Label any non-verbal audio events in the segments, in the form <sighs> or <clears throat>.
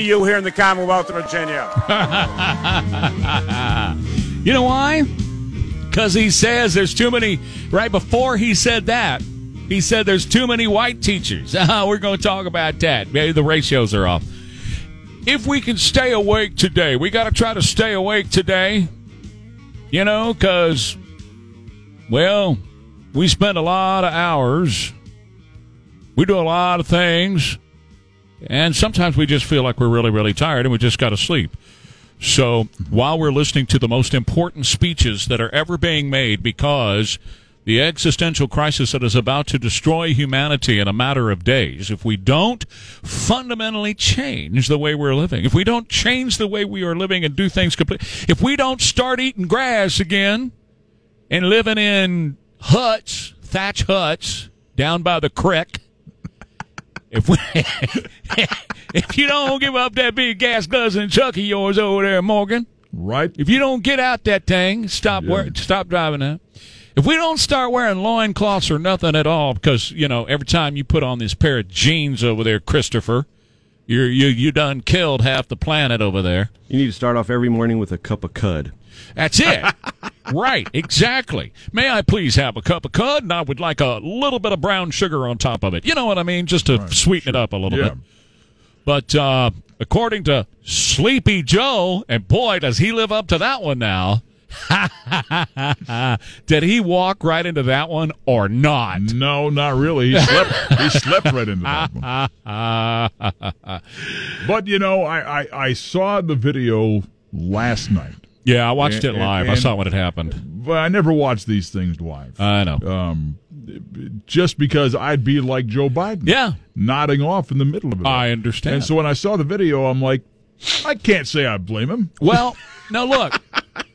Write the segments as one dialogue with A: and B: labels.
A: you here in the Commonwealth of Virginia. <laughs>
B: you know why? Because he says there's too many. Right before he said that, he said there's too many white teachers. <laughs> We're going to talk about that. Maybe the ratios are off. If we can stay awake today, we got to try to stay awake today. You know, because, well, we spend a lot of hours. We do a lot of things. And sometimes we just feel like we're really, really tired and we just got to sleep. So while we're listening to the most important speeches that are ever being made because the existential crisis that is about to destroy humanity in a matter of days, if we don't fundamentally change the way we're living, if we don't change the way we are living and do things completely, if we don't start eating grass again and living in huts, thatch huts down by the creek, if we, <laughs> if you don't give up that big gas guzzling truck of yours over there, Morgan,
C: right?
B: If you don't get out that thing, stop yeah. wear, stop driving that. If we don't start wearing loincloths or nothing at all, because you know every time you put on this pair of jeans over there, Christopher, you're you you done killed half the planet over there.
D: You need to start off every morning with a cup of cud.
B: That's it. <laughs> right, exactly. May I please have a cup of cud? And I would like a little bit of brown sugar on top of it. You know what I mean? Just to right, sweeten sure. it up a little yeah. bit. But uh, according to Sleepy Joe, and boy, does he live up to that one now. <laughs> Did he walk right into that one or not?
C: No, not really. He slept. he slept right into that one. <laughs> but you know, I, I, I saw the video last night
B: yeah, I watched and, it live. And, I saw when it happened.
C: But I never watched these things live.
B: I know.
C: Um, just because I'd be like Joe Biden.
B: Yeah.
C: Nodding off in the middle of it.
B: I understand.
C: And so when I saw the video, I'm like, I can't say I blame him.
B: Well, now look.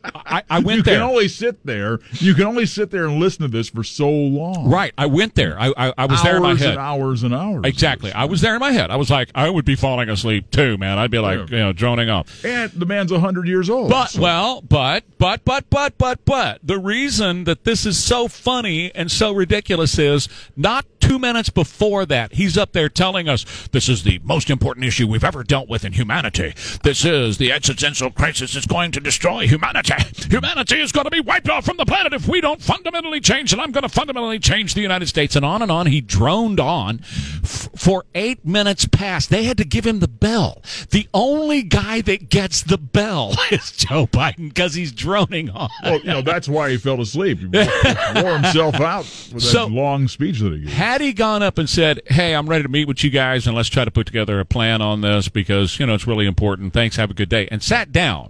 B: I, I went
C: you
B: there.
C: You can only sit there. You can only sit there and listen to this for so long.
B: Right. I went there. I, I, I was
C: hours
B: there in my head.
C: And hours and hours.
B: Exactly. I was there in my head. I was like, I would be falling asleep too, man. I'd be like, yeah. you know, droning off.
C: And the man's hundred years old.
B: But so. well, but but but but but but the reason that this is so funny and so ridiculous is not two minutes before that, he's up there telling us this is the most important issue we've ever dealt with in humanity. This is the existential crisis that's going to destroy humanity. Humanity is going to be wiped off from the planet if we don't fundamentally change, and I'm going to fundamentally change the United States. And on and on, he droned on f- for eight minutes past. They had to give him the bell. The only guy that gets the bell <laughs> is Joe Biden because he's droning on.
C: Well, you know, that's why he fell asleep. <laughs> He wore himself out with so, that long speech that he gave.
B: Had he gone up and said, "Hey, I'm ready to meet with you guys, and let's try to put together a plan on this because you know it's really important. Thanks, have a good day," and sat down,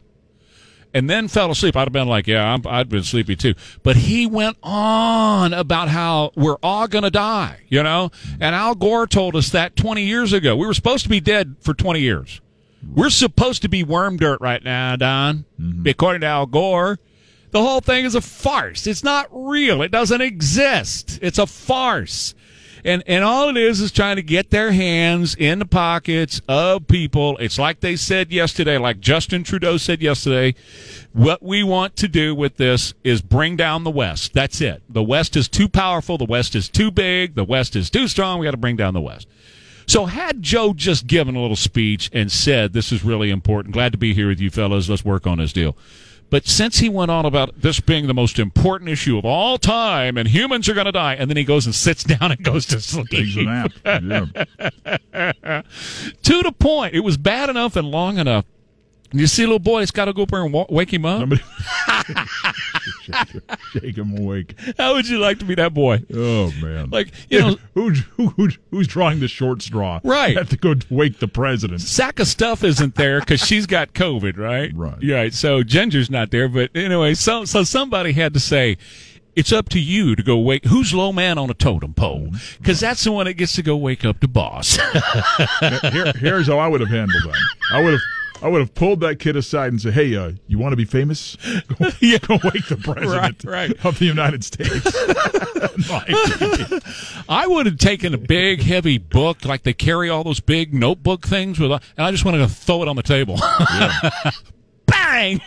B: and then fell asleep, I'd have been like, "Yeah, i I'd been sleepy too." But he went on about how we're all going to die, you know. And Al Gore told us that 20 years ago. We were supposed to be dead for 20 years. We're supposed to be worm dirt right now, Don, mm-hmm. according to Al Gore. The whole thing is a farce. It's not real. It doesn't exist. It's a farce and and all it is is trying to get their hands in the pockets of people. It's like they said yesterday, like Justin Trudeau said yesterday. What we want to do with this is bring down the West. That's it. The West is too powerful. The West is too big. The West is too strong. We got to bring down the West. So had Joe just given a little speech and said, "This is really important. Glad to be here with you fellas. Let's work on this deal." But since he went on about this being the most important issue of all time and humans are going to die, and then he goes and sits <laughs> down and goes to sleep.
C: Takes a nap.
B: Yeah. <laughs> to the point. It was bad enough and long enough. You see, little boy, it's got to go up there and wake him up. <laughs>
C: Shake, him awake.
B: How would you like to be that boy?
C: Oh man!
B: Like you know, <laughs>
C: who's who, who's drawing the short straw?
B: Right.
C: Have to go wake the president.
B: Sack of stuff isn't there because she's got COVID, right?
C: Right.
B: Right. So Ginger's not there, but anyway, so so somebody had to say it's up to you to go wake. Who's low man on a totem pole? Because mm-hmm. that's the one that gets to go wake up the boss. <laughs>
C: Here, here's how I would have handled that. I would have I would have pulled that kid aside and said, "Hey, uh, you want to be famous? <laughs> Go, yeah. go wake the president
B: right, right.
C: of the United States." <laughs> <laughs>
B: I would have taken a big, heavy book like they carry all those big notebook things with, and I just wanted to throw it on the table. Bang!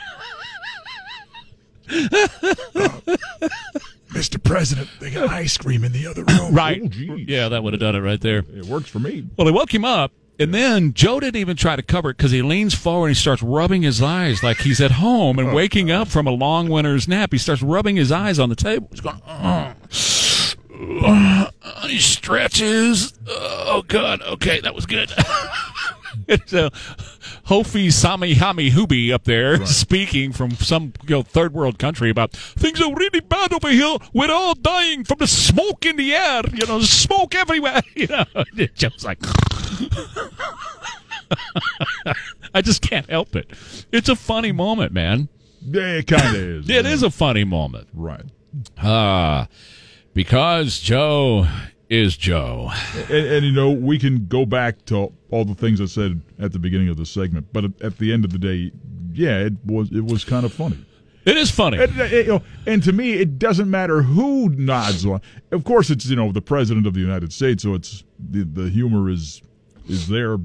C: uh, Mr. President, they got ice cream in the other room.
B: Right. Oh, yeah, that would have done it right there.
C: It works for me.
B: Well, they woke him up And then Joe didn't even try to cover it because he leans forward and he starts rubbing his eyes like he's at home and oh, waking up from a long winter's nap. He starts rubbing his eyes on the table. He's going, uh-uh. <sighs> "Oh." he stretches. Oh, God. Okay, that was good. <laughs> it's uh, Hofi Sami Hami Hubi up there speaking from some you know, third world country about things are really bad over here. We're all dying from the smoke in the air. You know, smoke everywhere. <laughs> You know, <laughs> just like, I just can't help it. It's a funny moment, man.
C: Yeah, it kind of is.
B: It is a funny moment.
C: right.
B: Ah, because Joe is Joe.
C: And, and you know, we can go back to all the things I said at the beginning of the segment, but at, the end of the day, yeah, it was it was kind of funny.
B: It is funny.
C: And, uh, you know, and to me, it doesn't matter who nods on. Of course, it's you know the president of the United States, so it's the the humor is is there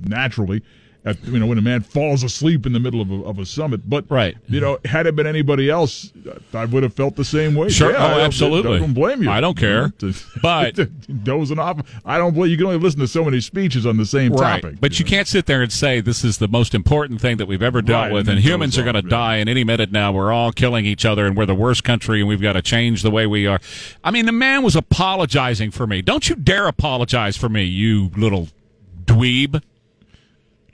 C: naturally. At, you know, when a man falls asleep in the middle of a, of a summit, but
B: Right.
C: you know, had it been anybody else, I would have felt the same way.
B: Sure.
C: Yeah,
B: Oh,
C: I
B: absolutely.
C: I don't blame you.
B: I don't care. <laughs> But- <laughs>
C: dozing off. I don't blame you. Can only listen to so many speeches on the same
B: Right.
C: topic.
B: But you
C: know.
B: can't sit there and say this is the most important thing that we've ever dealt
C: Right,
B: with,
C: and
B: and humans are going to
C: yeah.
B: die in any minute now. We're all killing each other, and we're the worst country, and we've got to change the way we are. I mean, the man was apologizing for me. Don't you dare apologize for me, you little dweeb.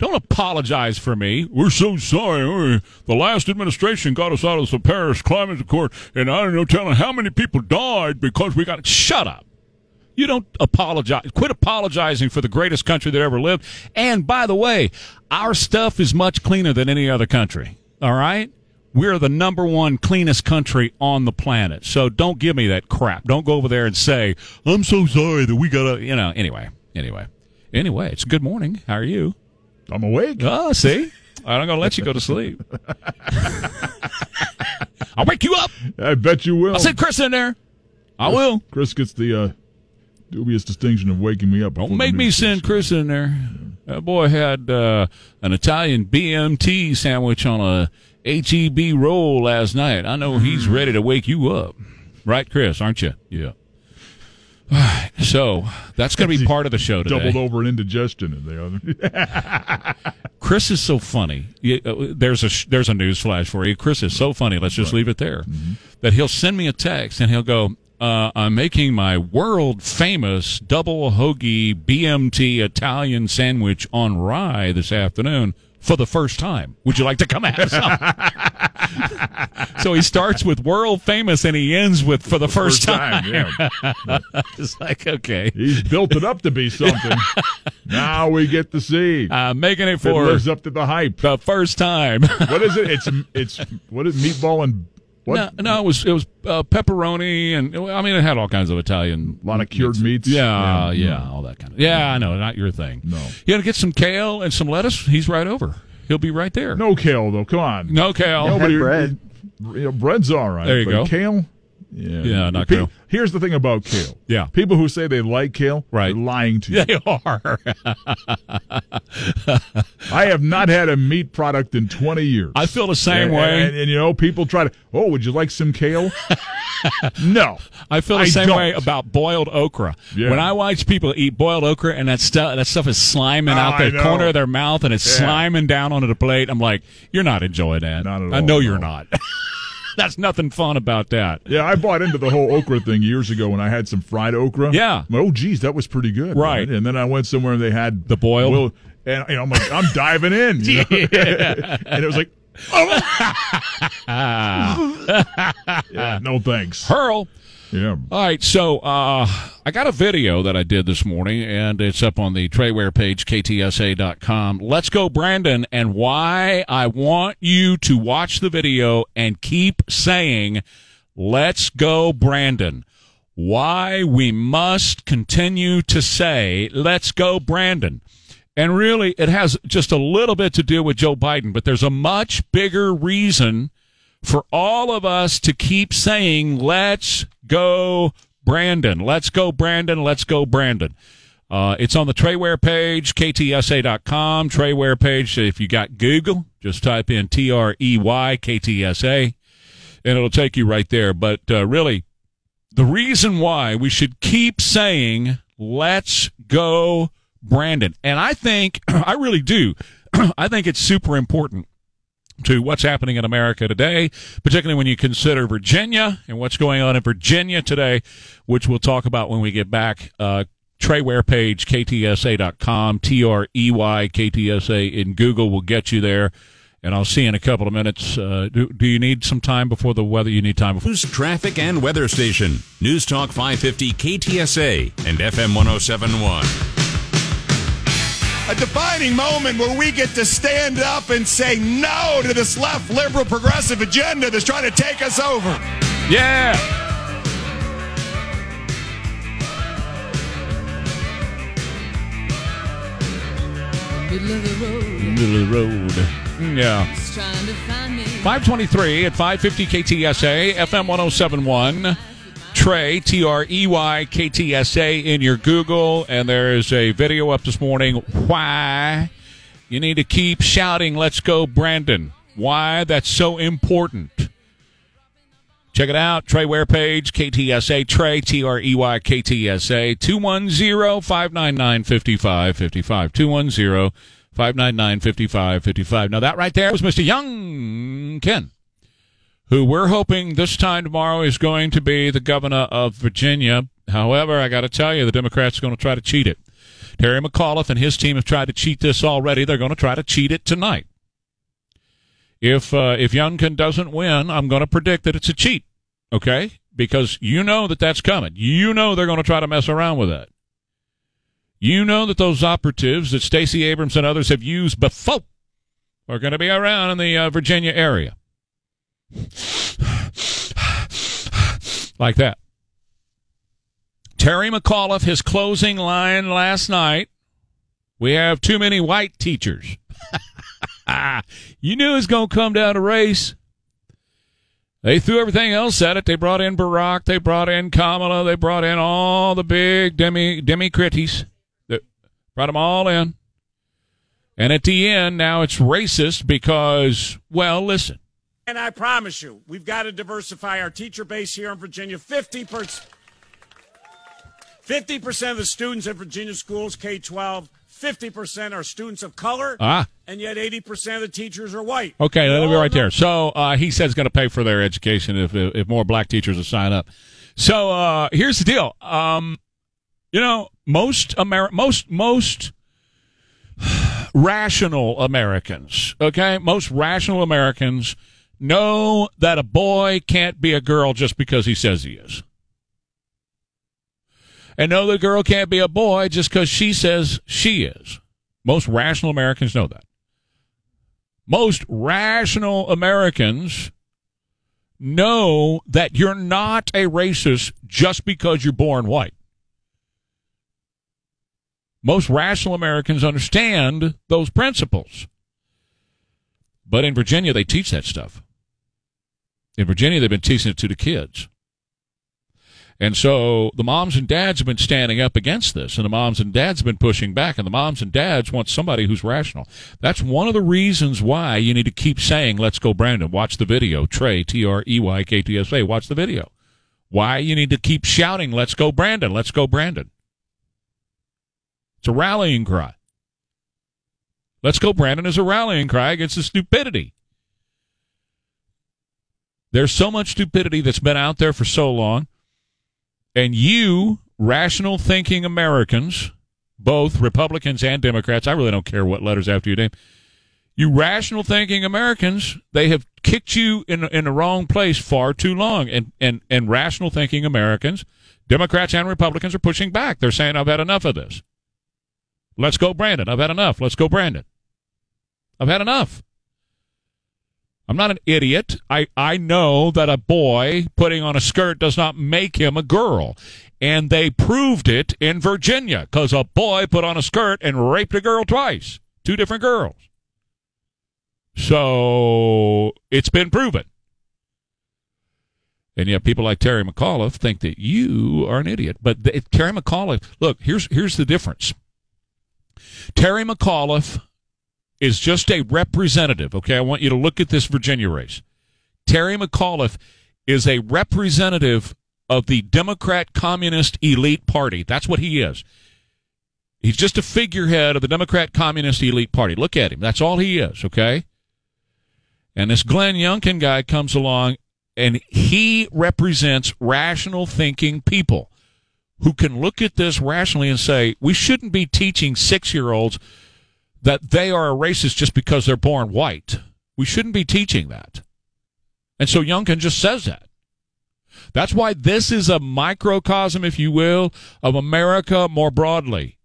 B: Don't apologize for me. We're so sorry. The last administration got us out of the Paris Climate Accord, and I don't know telling how many people died because we got. Shut up. You don't apologize. Quit apologizing for the greatest country that ever lived. And by the way, our stuff is much cleaner than any other country. All right? We're the number one cleanest country on the planet. So don't give me that crap. Don't go over there and say, I'm so sorry that we got to, you know, anyway, anyway. Anyway, it's good morning. How are you?
C: I'm awake.
B: Oh, see? I'm not going to let you go to sleep. <laughs> I'll wake you up.
C: I bet you will.
B: I'll send Chris in there. I will.
C: Chris gets the uh, dubious distinction of waking me up.
B: Don't make me send Chris in there. That boy had uh, an Italian BMT sandwich on a HEB roll last night. I know he's
C: Mm-hmm.
B: ready to wake you up. Right, Chris, aren't you? Yeah. Right, so that's going to be part of the show today.
C: doubled over in indigestion in the other. <laughs>
B: Chris is so funny. Uh, There's a there's a news flash for you. Chris is so funny. Let's just leave it there. That he'll send me a text and he'll go, uh, "I'm making my world famous double hoagie BMT Italian sandwich on rye this afternoon." For the first time, would you like to come have some? <laughs> so he starts with world famous and he ends with for the first, time.
C: yeah. <laughs>
B: It's like okay,
C: He's built it up to be something. <laughs> now we get to see.
B: uh, making it
C: it
B: for
C: lives up to the hype.
B: the first time.
C: What is it? It's it's what is meatball and what?
B: No, no, it was it was uh, pepperoni and I mean it had all kinds of Italian,
C: A lot of cured meats.
B: Yeah, yeah,
C: Yeah.
B: all that kind of. Yeah, I know, not your thing.
C: No.
B: you got to get some kale and some lettuce. He's right over. He'll be right there.
C: No kale though. Come on.
B: no kale.
C: Nobody.
D: bread.
C: You know, bread's all right.
B: There you
C: but
B: go.
C: Kale. Yeah.
B: Yeah, not
C: Pe-
B: kale.
C: Here's the thing about kale.
B: Yeah.
C: People who say they like kale,
B: Right.
C: lying to <laughs> you.
B: They are. <laughs>
C: I have not had a meat product in 20 years.
B: I feel the same
C: and,
B: way.
C: And, and, you know, people try to, oh, would you like some kale? <laughs> no.
B: I feel the
C: I
B: same
C: don't.
B: way about boiled okra.
C: Yeah.
B: When I watch people eat boiled okra and that stuff that stuff is sliming
C: Oh,
B: out the corner of their mouth and it's
C: Yeah.
B: sliming down onto the plate, I'm like, you're not enjoying that.
C: Not at all.
B: I know
C: no.
B: you're not. <laughs> That's nothing fun about that.
C: Yeah, I bought into the whole okra thing years ago when I had some fried okra.
B: Yeah.
C: Oh, geez, that was pretty good.
B: Right.
C: And then I went somewhere and they had
B: The boil.
C: Well, and you know, I'm like, I'm diving in. you know? <laughs> <laughs> and it was like, oh. yeah, no thanks.
B: Hurl.
C: Yeah.
B: All right, so uh, I got a video that I did this morning, and it's up on the Trey Ware page, ktsa.com. Let's go, Brandon, and why I want you to watch the video and keep saying, Let's go, Brandon. Why we must continue to say, Let's go, Brandon. And really, it has just a little bit to do with Joe Biden, but there's a much bigger reason for all of us to keep saying, let's go, Brandon. Let's go, Brandon. Let's go, Brandon. Uh, it's on the Trey Ware page, ktsa.com, Trey Ware page. If you got Google, just type in T R E Y K T S A, and it'll take you right there. But uh, really, the reason why we should keep saying, let's go, Brandon. And I think, <clears throat> I really do, <clears throat> I think it's super important to what's happening in America today, particularly when you consider Virginia and what's going on in Virginia today, which we'll talk about when we get back. Uh, Trey Ware page, ktsa.com, T R E Y, KTSA in Google will get you there. And I'll see you in a couple of minutes. Uh, do, do you need some time before the weather? You need time before.
E: News, traffic, and weather station. News Talk 550 KTSA and FM 1071.
A: A defining moment where we get to stand up and say no to this left liberal progressive agenda that's trying to take us over.
B: Yeah.
F: Middle of the road.
B: Middle of the road. Mm, yeah.
F: Just trying to find me.
B: 523 at 550 KTSA, FM 1071. Trey, T R E Y K T S A, in your Google. And there is a video up this morning. Why you need to keep shouting, Let's go, Brandon. Why that's so important. Check it out. Trey Ware page, KTSA, Trey, T R E Y K T S A, 210 599 5555. 210 599 5555. Now, that right there was Mr. Youngkin, who we're hoping this time tomorrow is going to be the governor of Virginia. However, I got to tell you, the Democrats are going to try to cheat it. Terry McAuliffe and his team have tried to cheat this already. They're going to try to cheat it tonight. If uh, if Youngkin doesn't win, I'm going to predict that it's a cheat. Okay, because you know that that's coming. You know they're going to try to mess around with that. You know that those operatives that Stacey Abrams and others have used before are going to be around in the uh, Virginia area, like that. Terry McAuliffe, his closing line last night. We have too many white teachers. <laughs> you knew it was going to come down to race. They threw everything else at it. They brought in Barack. They brought in Kamala. They brought in all the big demi Democraties. They brought them all in. And at the end, now it's racist because, well, listen.
A: And I promise you, we've got to diversify our teacher base here in Virginia. 50%, 50% of the students in Virginia schools, K 12, 50% are students of color,
B: Ah.
A: and yet 80% of the teachers are white.
B: Okay, let me be right there. So uh, he says going to pay for their education if if more black teachers will sign up. So uh, here's the deal. Um, you know, most Amer- most most <sighs> rational Americans, okay, most rational Americans know that a boy can't be a girl just because he says he is. And know the girl can't be a boy just because she says she is. Most rational Americans know that most rational Americans know that you're not a racist just because you're born white. Most rational Americans understand those principles. But in Virginia, they teach that stuff. In Virginia, they've been teaching it to the kids. And so the moms and dads have been standing up against this, and the moms and dads have been pushing back, and the moms and dads want somebody who's rational. That's one of the reasons why you need to keep saying, Let's go, Brandon. Watch the video. Trey, T R E Y K T S A. Watch the video. Why you need to keep shouting, Let's go, Brandon. Let's go, Brandon. It's a rallying cry. Let's go, Brandon is a rallying cry against the stupidity. There's so much stupidity that's been out there for so long. And you, rational thinking Americans, both Republicans and Democrats, I really don't care what letters after your name, you rational thinking Americans, they have kicked you in, in the wrong place far too long. And, and, and rational thinking Americans, Democrats and Republicans, are pushing back. They're saying, I've had enough of this. Let's go, Brandon. I've had enough. Let's go, Brandon. I've had enough. I'm not an idiot. I, I know that a boy putting on a skirt does not make him a girl. And they proved it in Virginia because a boy put on a skirt and raped a girl twice. Two different girls. So it's been proven. And yet people like Terry McAuliffe think that you are an idiot. But the, Terry McAuliffe, look, here's here's the difference. Terry McAuliffe is just a representative. Okay, I want you to look at this Virginia race. Terry McAuliffe is a representative of the Democrat Communist elite party. That's what he is. He's just a figurehead of the Democrat Communist Elite Party. Look at him. That's all he is, okay? And this Glenn Youngkin guy comes along and he represents rational thinking people who can look at this rationally and say, we shouldn't be teaching six year olds that they are a racist just because they're born white. We shouldn't be teaching that. And so Youngkin just says that. That's why this is a microcosm, if you will, of America more broadly.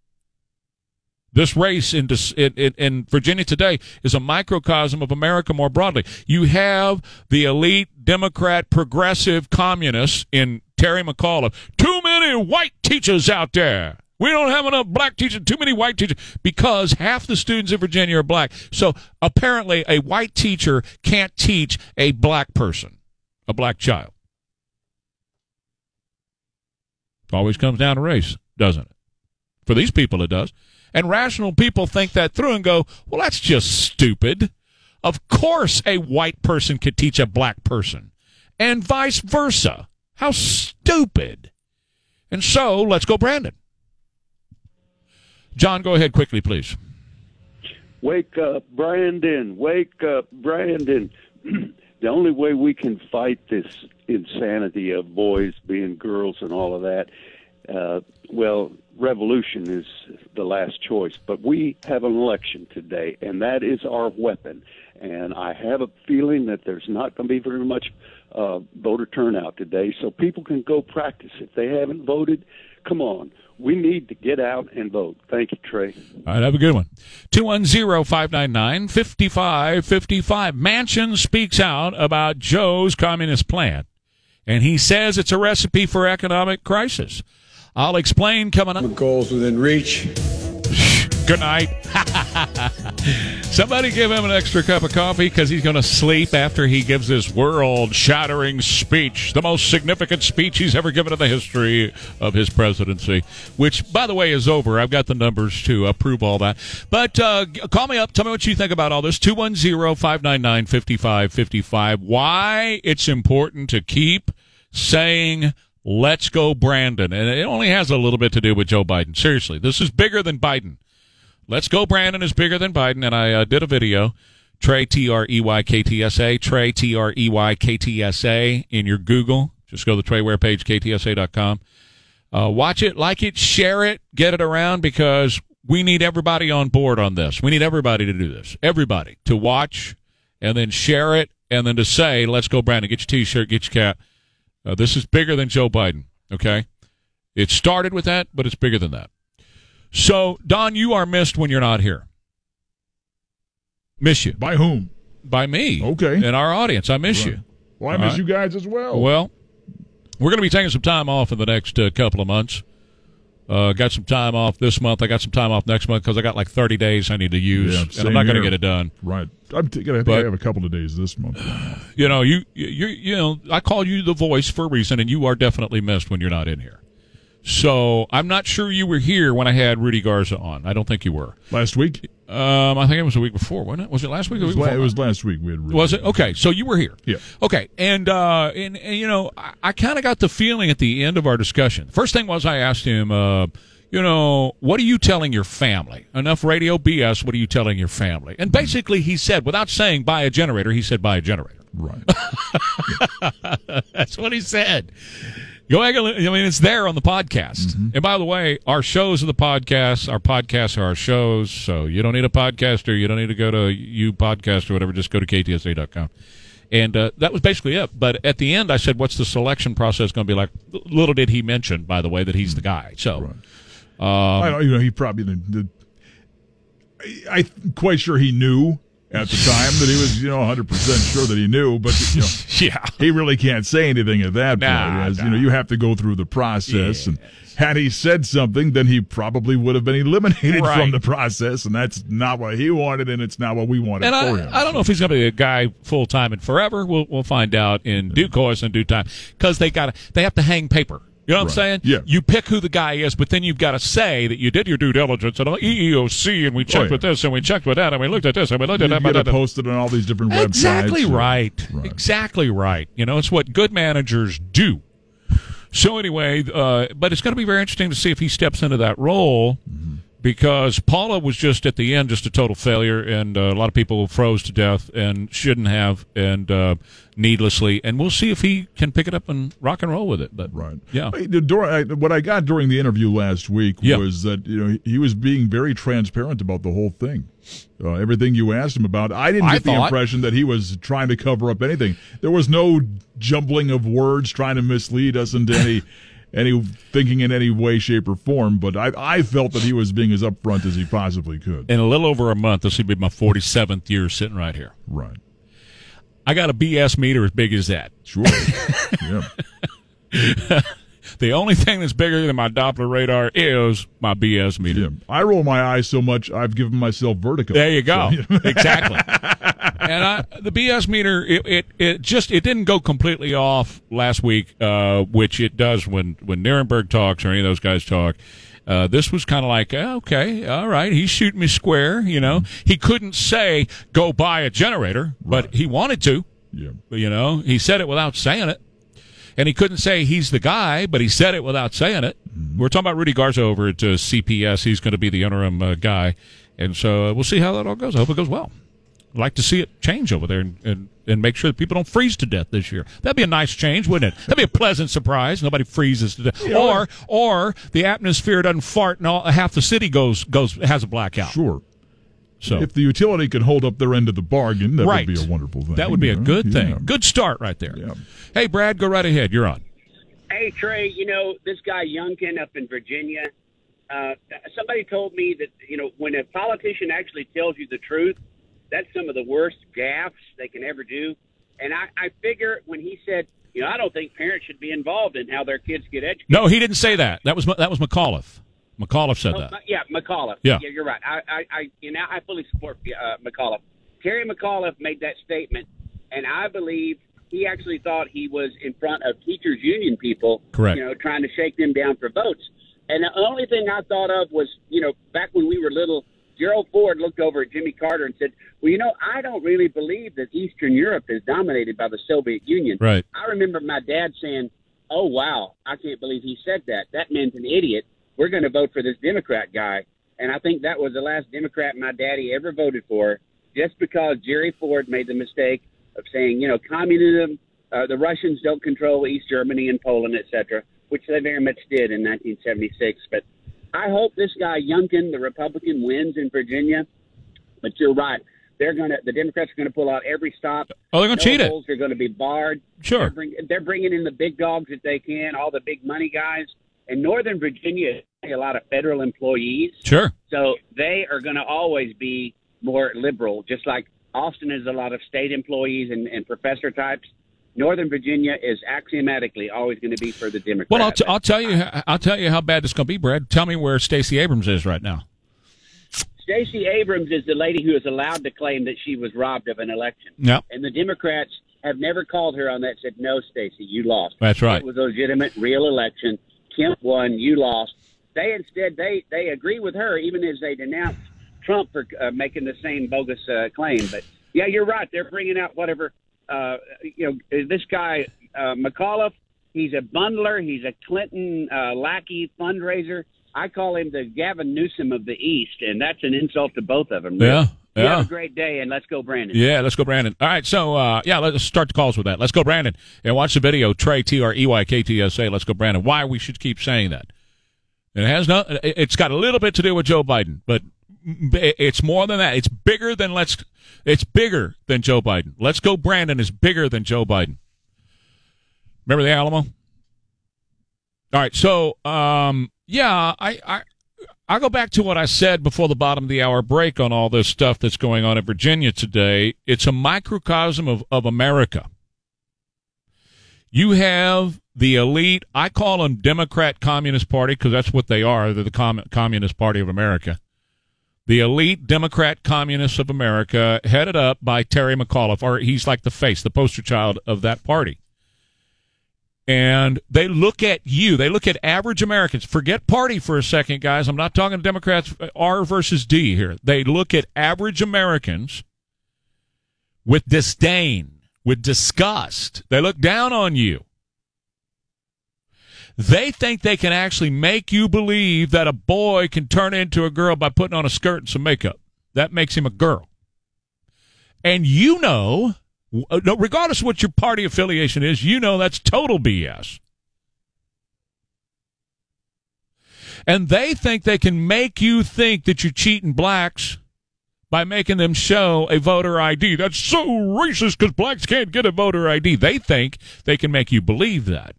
B: This race in, in, in, Virginia today is a microcosm of America more broadly. You have the elite Democrat progressive communists in Terry McAuliffe. Too many white teachers out there. We don't have enough black teachers, too many white teachers, because half the students in Virginia are black. So apparently, a white teacher can't teach a black person, a black child. Always comes down to race, doesn't it? For these people, it does. And rational people think that through and go, well, that's just stupid. Of course, a white person could teach a black person, and vice versa. How stupid. And so, let's go, Brandon. John, go ahead quickly, please.
G: Wake up, Brandon. Wake up, Brandon. <clears throat> the only way we can fight this insanity of boys being girls and all of that, uh, well, revolution is the last choice. But we have an election today, and that is our weapon. And I have a feeling that there's not going to be very much uh, voter turnout today, so people can go practice. If they haven't voted, come on. We need to get out and vote. Thank you, Trey.
B: All right, have a good one. 210 599 5555. Manchin speaks out about Joe's communist plan, and he says it's a recipe for economic crisis. I'll explain coming up.
H: Goals within reach.
B: Good night. <laughs> Somebody give him an extra cup of coffee because he's going to sleep after he gives this world shattering speech, the most significant speech he's ever given in the history of his presidency, which, by the way, is over. I've got the numbers to approve all that. But uh, call me up. Tell me what you think about all this. 210 599 5555. Why it's important to keep saying Let's go, Brandon. And it only has a little bit to do with Joe Biden. Seriously, this is bigger than Biden. Let's go, Brandon is bigger than Biden. And I uh, did a video. Trey, T R E Y K T S A. Trey, T R E Y K T S A in your Google. Just go to the Trey Ware page, ktsa.com. Uh, watch it, like it, share it, get it around because we need everybody on board on this. We need everybody to do this. Everybody to watch and then share it and then to say, let's go, Brandon. Get your t shirt, get your cap uh, this is bigger than Joe Biden, okay? It started with that, but it's bigger than that. So, Don, you are missed when you're not here. Miss you.
C: By whom?
B: By me.
C: Okay.
B: And our audience. I miss
C: right.
B: you.
C: Well, I miss right. you guys as well.
B: Well, we're going to be taking some time off in the next uh, couple of months. Uh, got some time off this month. I got some time off next month because I got like 30 days I need to use,
C: yeah,
B: and I'm not going to get it done.
C: Right. I'm t- I, but, I have a couple of days this month. <sighs>
B: You know, you you you know, I call you the voice for a reason, and you are definitely missed when you're not in here. So I'm not sure you were here when I had Rudy Garza on. I don't think you were
C: last week.
B: Um, I think it was a week before, wasn't it? Was it last week?
C: It, was,
B: week
C: la- it was last week. We had
B: was it okay? So you were here.
C: Yeah.
B: Okay, and uh, and, and you know, I, I kind of got the feeling at the end of our discussion. First thing was I asked him. Uh, you know, what are you telling your family? Enough radio BS. What are you telling your family? And basically, he said, without saying buy a generator, he said buy a generator.
C: Right. <laughs>
B: That's what he said. Go ahead. I mean, it's there on the podcast. Mm-hmm. And by the way, our shows are the podcasts. Our podcasts are our shows. So you don't need a podcaster. You don't need to go to you podcast or whatever. Just go to ktsa.com. And uh, that was basically it. But at the end, I said, "What's the selection process going to be like?" Little did he mention, by the way, that he's the guy. So.
C: Right. Um, I don't, you know, he probably I, I'm quite sure he knew at the time that he was, you know, 100 percent sure that he knew, but you know, <laughs>
B: yeah,
C: he really can't say anything at that
B: nah,
C: point. As
B: nah.
C: you know, you have to go through the process, yes. and had he said something, then he probably would have been eliminated
B: right.
C: from the process, and that's not what he wanted, and it's not what we wanted
B: and
C: for
B: I,
C: him.
B: I don't know if he's going to be a guy full time and forever. We'll we'll find out in due course and due time because they got they have to hang paper. You know what
C: right.
B: I'm saying?
C: Yeah.
B: You pick who the guy is, but then you've got to say that you did your due diligence and all EEOC, and we checked
C: oh, yeah.
B: with this, and we checked with that, and we looked at this, and we looked at
C: you
B: that.
C: It posted on all these different websites.
B: Exactly right.
C: right.
B: Exactly right. You know, it's what good managers do. So anyway, uh, but it's going to be very interesting to see if he steps into that role.
C: Mm-hmm.
B: Because Paula was just at the end just a total failure, and uh, a lot of people froze to death and shouldn't have, and uh, needlessly. And we'll see if he can pick it up and rock and roll with it. But
C: Right.
B: yeah,
C: I- the- I- What I got during the interview last week
B: Yeah.
C: was that you know he- was being very transparent about the whole thing. Uh, everything you asked him about, I didn't
B: I
C: get the
B: thought-
C: impression that he was trying to cover up anything. There was no jumbling of words trying to mislead us into any <laughs> any thinking in any way, shape, or form. But I I felt that he was being as upfront as he possibly could.
B: in a little over a month, this will be my forty seventh year sitting right here.
C: Right.
B: I got a BS meter as big as that.
C: Sure. <laughs> yeah. <laughs>
B: The only thing that's bigger than my Doppler radar is my BS meter.
C: Yeah. I roll my eyes so much I've given myself vertigo.
B: There you go.
C: So,
B: exactly. <laughs> And I, the BS meter, it, it, it just it didn't go completely off last week, uh, which it does when when Nirenberg talks or any of those guys talk. Uh, this was kind of like, eh, okay, all right, he's shooting me square. You know, he couldn't say go buy a generator, but he wanted to.
C: yeah.
B: You know, he said it without saying it. And he couldn't say he's the guy, but he said it without saying it. We're talking about Rudy Garza over at uh, CPS. He's going to be the interim uh, guy. And so uh, we'll see how that all goes. I hope it goes well. I'd like to see it change over there and, and, and make sure that people don't freeze to death this year. That'd be a nice change, wouldn't it? That'd be a pleasant surprise. Nobody freezes to death. Or or the atmosphere doesn't fart and all, half the city goes goes has a blackout.
C: Sure.
B: So
C: If the utility can hold up their end of the bargain, that
B: right.
C: would be a wonderful thing.
B: That would be a
C: you know?
B: good thing.
C: Yeah.
B: Good start right there.
C: Yeah.
B: Hey, Brad, go right ahead. You're on.
H: Hey Trey, you know this guy Youngkin up in Virginia. Uh, somebody told me that you know when a politician actually tells you the truth, that's some of the worst gaffes they can ever do. And I, I figure when he said, you know, I don't think parents should be involved in how their kids get educated.
B: No, he didn't say that. That was that was McAuliffe. McAuliffe said
H: Oh,
B: that.
H: yeah, McAuliffe.
B: Yeah.
H: you're right. I, I, I, you know, I fully support uh, McAuliffe. Terry McAuliffe made that statement, and I believe he actually thought he was in front of teachers' union people.
B: Correct.
H: You know, trying to shake them down for votes. And the only thing I thought of was, you know, back when we were little, Gerald Ford looked over at Jimmy Carter and said, "Well, you know, I don't really believe that Eastern Europe is dominated by the Soviet Union."
B: Right.
H: I remember my dad saying, "Oh wow, I can't believe he said that. That man's an idiot. We're going to vote for this Democrat guy." And I think that was the last Democrat my daddy ever voted for, just because Jerry Ford made the mistake of saying, you know, communism, uh, the Russians don't control East Germany and Poland, etc., which they very much did in 1976. But I hope this guy Youngkin, the Republican, wins in Virginia. But you're right. They're to the Democrats are going to pull out every stop.
B: Oh, they're gonna
H: no
B: cheat it.
H: going to be barred.
B: Sure.
H: They're, bring, they're bringing in the big dogs that they can, all the big money guys. And Northern Virginia has a lot of federal employees,
B: Sure.
H: so they are going to always be more liberal, just like Austin has a lot of state employees and, and professor types. Northern Virginia is axiomatically always going to be for the Democrats.
B: Well, I'll, t- I'll tell you. I'll tell you how bad this is going to be, Brad. Tell me where Stacey Abrams is right now.
H: Stacey Abrams is the lady who is allowed to claim that she was robbed of an election.
B: Yep.
H: And the Democrats have never called her on that. Said no, Stacey, you lost.
B: That's right.
H: It was a legitimate, real election. Kemp won. You lost. They instead they they agree with her, even as they denounce Trump for uh, making the same bogus uh, claim. But yeah, you're right. They're bringing out whatever. Uh, you know, this guy uh, McAuliffe. He's a bundler. He's a Clinton uh, lackey fundraiser. I call him the Gavin Newsom of the East, and that's an insult to both of them.
B: Yeah,
H: You
B: yeah.
H: have a great day, and let's go, Brandon.
B: Yeah, let's go, Brandon. All right, so uh, yeah, let's start the calls with that. Let's go, Brandon, and watch the video. Trey T R E Y K T S A. Let's go, Brandon. Why we should keep saying that? It has no. It's got a little bit to do with Joe Biden, but it's more than that. It's bigger than let's. It's bigger than Joe Biden. Let's go, Brandon is bigger than Joe Biden. Remember the Alamo? All right, so um, yeah, I, I I'll go back to what I said before the bottom of the hour break on all this stuff that's going on in Virginia today. It's a microcosm of, of America. You have the elite, I call them Democrat Communist Party because that's what they are. They're the Com- Communist Party of America. The elite Democrat Communists of America, headed up by Terry McAuliffe, or he's like the face, the poster child of that party and they look at you. They look at average Americans. Forget party for a second, guys. I'm not talking Democrats uh, R versus D here. They look at average Americans with disdain, with disgust. They look down on you. They think they can actually make you believe that a boy can turn into a girl by putting on a skirt and some makeup. That makes him a girl. And you know, uh, regardless of what your party affiliation is, you know that's total BS. And they think they can make you think that you're cheating blacks by making them show a voter ID. That's so racist because blacks can't get a voter ID. They think they can make you believe that.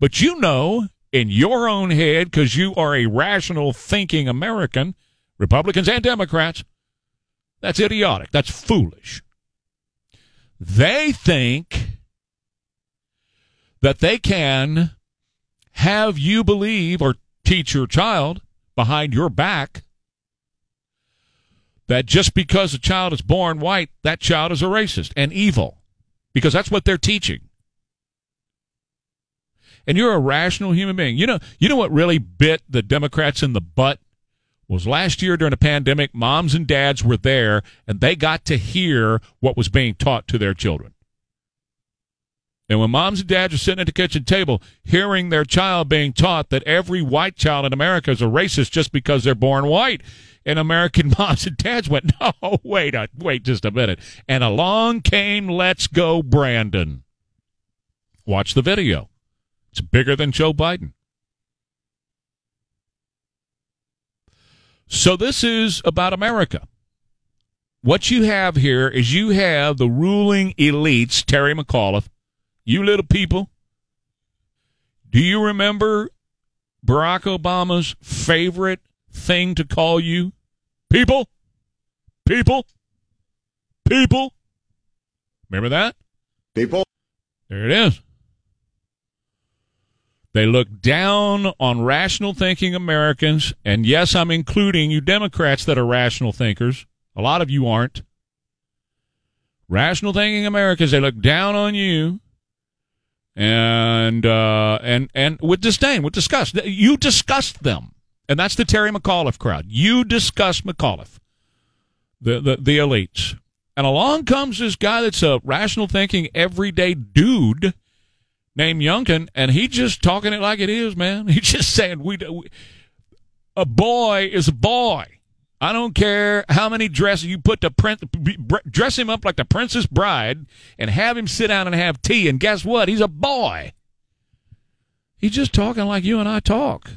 B: But you know, in your own head, because you are a rational thinking American, Republicans and Democrats, that's idiotic. That's foolish. They think that they can have you believe or teach your child behind your back that just because a child is born white, that child is a racist and evil. Because that's what they're teaching. And you're a rational human being. You know, you know what really bit the Democrats in the butt was last year during the pandemic, moms and dads were there and they got to hear what was being taught to their children. And when moms and dads are sitting at the kitchen table hearing their child being taught that every white child in America is a racist just because they're born white, and American <laughs> moms and dads went, no, wait, a, wait just a minute. And along came Let's Go Brandon. Watch the video. It's bigger than Joe Biden. So this is about America. What you have here is you have the ruling elites, Terry McAuliffe, you little people. Do you remember Barack Obama's favorite thing to call you? People? People? People? Remember that?
A: People.
B: There it is. They look down on rational thinking Americans, and yes, I'm including you Democrats that are rational thinkers. A lot of you aren't. Rational thinking Americans, they look down on you and uh, and and with disdain, with disgust. You disgust them, and that's the Terry McAuliffe crowd. You disgust McAuliffe, the the, the elites, and along comes this guy that's a rational thinking, everyday dude named Youngkin, and he just talking it like it is, man. <laughs> He's just saying we, we a boy is a boy. I don't care how many dresses you put to print, dress him up like the princess bride and have him sit down and have tea. And guess what? He's a boy. He's just talking like you and I talk.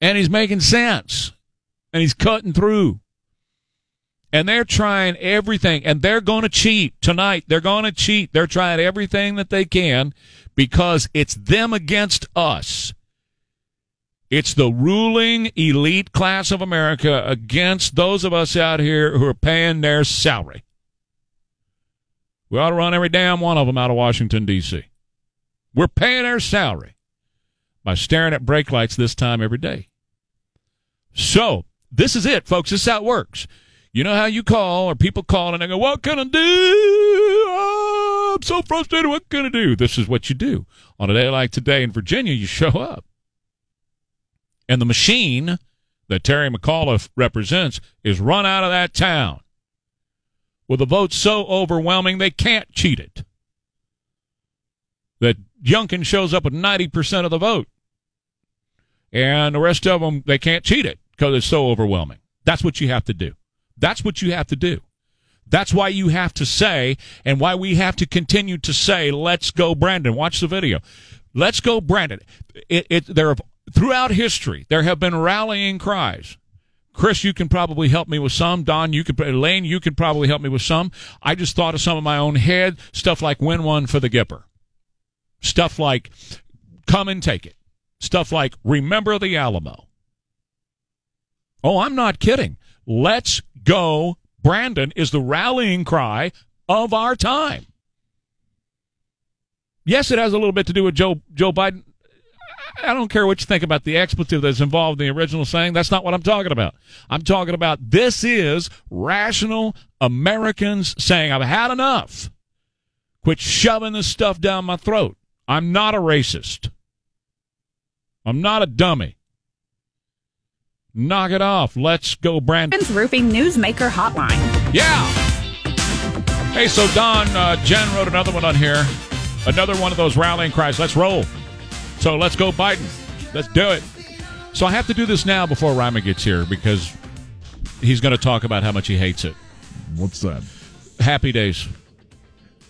B: And he's making sense. And he's cutting through. And they're trying everything. And they're going to cheat tonight. They're going to cheat. They're trying everything that they can because it's them against us. It's the ruling elite class of America against those of us out here who are paying their salary. We ought to run every damn one of them out of Washington, D.C. We're paying their salary by staring at brake lights this time every day. So, this is it, folks. This is how it works. You know how you call, or people call and they go, What can I do? Oh, I'm so frustrated. What can I do? This is what you do. On a day like today in Virginia, you show up. And the machine that Terry McAuliffe represents is run out of that town with a vote so overwhelming they can't cheat it. That Youngkin shows up with 90% of the vote. And the rest of them, they can't cheat it because it's so overwhelming. That's what you have to do. That's what you have to do. That's why you have to say, and why we have to continue to say, let's go, Brandon. Watch the video. Let's go, Brandon. It, it, there have, throughout history, there have been rallying cries. Chris, you can probably help me with some. Don, you could, Elaine, you can probably help me with some. I just thought of some of my own head. Stuff like win one for the Gipper. Stuff like come and take it. Stuff like remember the Alamo. Oh, I'm not kidding. Let's go. Brandon is the rallying cry of our time. Yes, it has a little bit to do with Joe Joe Biden. I don't care what you think about the expletive that's involved in the original saying. That's not what I'm talking about. I'm talking about this is rational Americans saying, I've had enough. Quit shoving this stuff down my throat. I'm not a racist. I'm not a dummy. Knock it off. Let's go, Brandon.
I: Roofing Newsmaker Hotline.
B: Yeah. Hey, so Don, uh, Jen wrote another one on here. Another one of those rallying cries. Let's roll. So let's go, Biden. Let's do it. So I have to do this now before Ryman gets here because he's going to talk about how much he hates it.
C: What's that?
B: Happy days.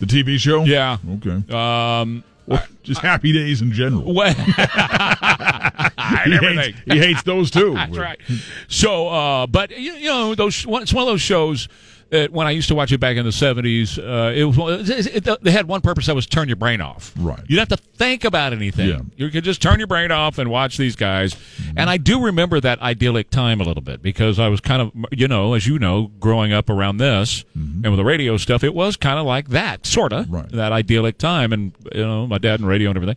C: The TV show?
B: Yeah.
C: Okay.
B: Um,
C: Well, just happy days in general.
B: well, <laughs> <laughs>
C: He
B: and everything.
C: hates, he hates those too. <laughs>
B: That's right. So, uh, but you, you know, those it's one of those shows that when I used to watch it back in the seventies, uh, it was it, it, they had one purpose that was turn your brain off.
C: Right.
B: You didn't have to think about anything.
C: Yeah.
B: You could just turn your brain off and watch these guys. And I do remember that idyllic time a little bit because I was kind of, you know, as you know, growing up around this and with the radio stuff, it was kind of like that, sort of,
C: Right.
B: that idyllic time. And, you know, my dad and radio and everything.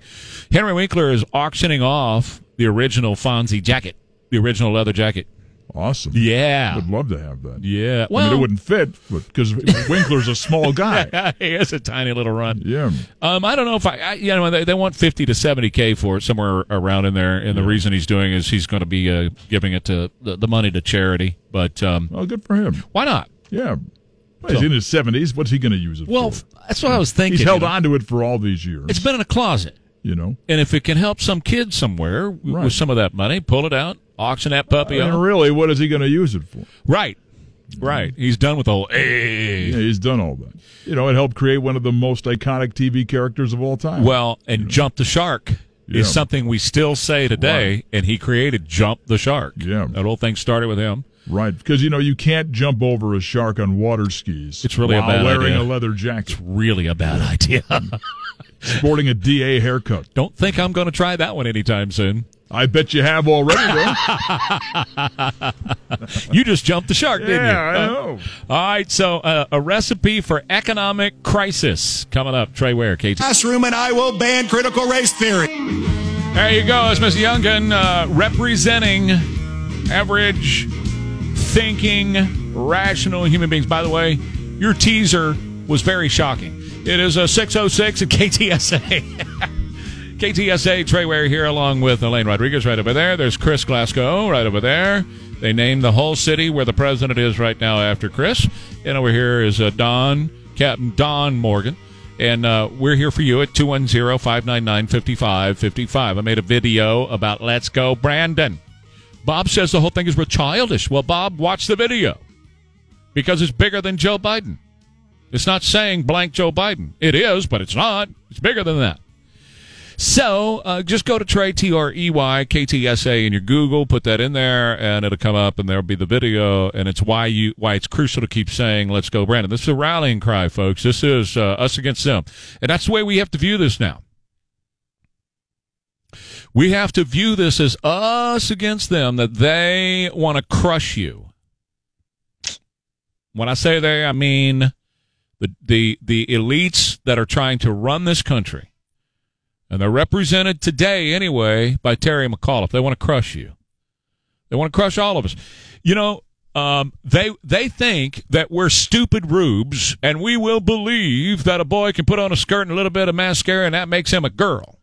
B: Henry Winkler is auctioning off the original Fonzie jacket, the original leather jacket.
C: Awesome.
B: Yeah.
C: Would love to have that.
B: Yeah.
C: I mean, it wouldn't fit because Winkler's a small guy. <laughs>
B: he has a tiny little run.
C: Yeah.
B: Um, I don't know if I, I you know, they, they want fifty to seventy k for it somewhere around in there, and the reason he's doing is he's going to be uh, giving it to the, the money to charity. But um,
C: Well, good for him.
B: why not?
C: Yeah. Well, he's in his 70s. What's he going to use it
B: Well,
C: for?
B: Well, that's what I was thinking.
C: He's held
B: you know.
C: on to it for all these years.
B: It's been in a closet,
C: you know.
B: and if it can help some kid somewhere
C: Right.
B: with some of that money, pull it out, auction that puppy
C: And
B: off.
C: really, what is he going to use it for?
B: Right, right. He's done with the whole. Hey.
C: Yeah, he's done all that. You know, it helped create one of the most iconic TV characters of all time.
B: Well, and jump the shark
C: Yeah.
B: is something we still say today,
C: Right.
B: and he created jump the shark.
C: Yeah.
B: that whole thing started with him.
C: right, because you know you can't jump over a shark on water skis.
B: It's really a
C: while
B: bad
C: wearing
B: idea.
C: a leather jacket,
B: Really a bad <laughs> idea.
C: Sporting a DA haircut.
B: Don't think I'm going to try that one anytime soon.
C: I bet you have already, though. <laughs>
B: You just jumped the shark, didn't you?
C: yeah, I know.
B: All right, so uh, a recipe for economic crisis coming up. Trey Ware, KT.
A: Classroom and I will ban critical race theory.
B: There you go. It's Mr. Youngkin uh, representing average thinking, rational human beings. By the way, your teaser was very shocking. It is a 606 at KTSA. <laughs> KTSA Trey Ware here along with Elaine Rodriguez right over there. There's Chris Glasgow right over there. They named the whole city where the president is right now after Chris. And over here is uh, Don, Captain Don Morgan. And uh, we're here for you at 210 599 5555. I made a video about Let's Go Brandon. Bob says the whole thing is childish. Well, Bob, watch the video because it's bigger than Joe Biden. It's not saying blank Joe Biden. It is, but it's not. It's bigger than that. So uh, just go to Trey T R E Y K T S A in your Google, put that in there, and it'll come up, and there'll be the video. And it's why you why it's crucial to keep saying "Let's go, Brandon." This is a rallying cry, folks. This is uh, us against them, and that's the way we have to view this now. We have to view this as us against them. That they want to crush you. When I say they, I mean the the the elites that are trying to run this country and they're represented today anyway by Terry McAuliffe. They want to crush you. They want to crush all of us. You know, um, they they think that we're stupid rubes, and we will believe that a boy can put on a skirt and a little bit of mascara, and that makes him a girl.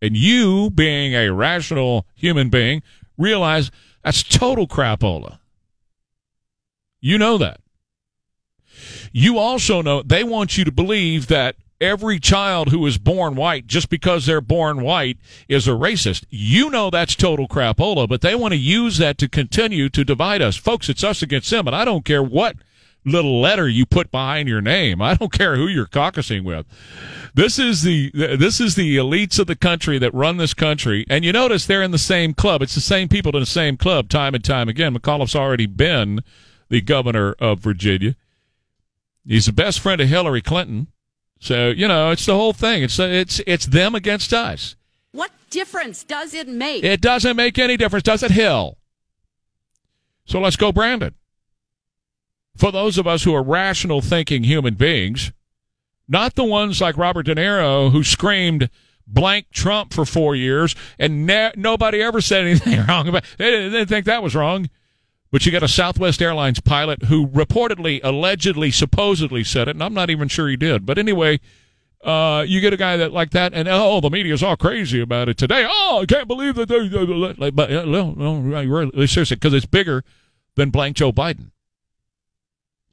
B: And you, being a rational human being, realize that's total crapola. You know that. You also know they want you to believe that every child who is born white, just because they're born white, is a racist. You know that's total crapola, but they want to use that to continue to divide us. Folks, it's us against them, and I don't care what little letter you put behind your name. I don't care who you're caucusing with. This is the this is the elites of the country that run this country, and you notice they're in the same club. It's the same people in the same club time and time again. McAuliffe's already been the governor of Virginia. He's the best friend of Hillary Clinton. So you know, it's the whole thing. It's it's it's them against us.
I: What difference does it make?
B: It doesn't make any difference, does it, Hill? So let's go, Brandon. For those of us who are rational thinking human beings, not the ones like Robert De Niro who screamed blank Trump for four years and ne- nobody ever said anything <laughs> wrong about didn't, they didn't think that was wrong. But you got a Southwest Airlines pilot who reportedly, allegedly, supposedly said it, and I'm not even sure he did. But anyway, uh, you get a guy that like that, and oh, the media's all crazy about it today. Oh, I can't believe that they, like, but uh, no, no, seriously, because it's bigger than blank Joe Biden.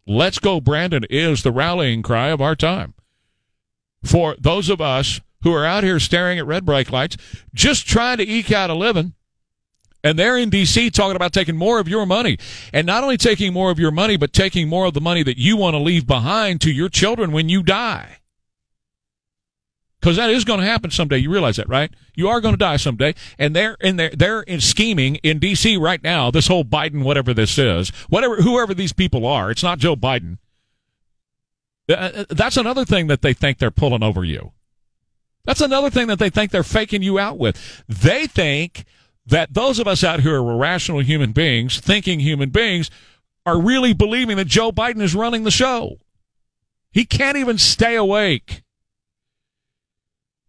B: Let's go, Brandon is the rallying cry of our time. for those of us who are out here staring at red brake lights, just trying to eke out a living. And they're in D.C. talking about taking more of your money. And not only taking more of your money, but taking more of the money that you want to leave behind to your children when you die. Because that is going to happen someday. You realize that, right? You are going to die someday. And they're in there, they're in scheming in D.C. right now, this whole Biden, whatever this is, whatever, whoever these people are, it's not Joe Biden. Uh, That's another thing that they think they're pulling over you. That's another thing that they think they're faking you out with. They think that those of us out here who are rational human beings, thinking human beings, are really believing that Joe Biden is running the show. He can't even stay awake.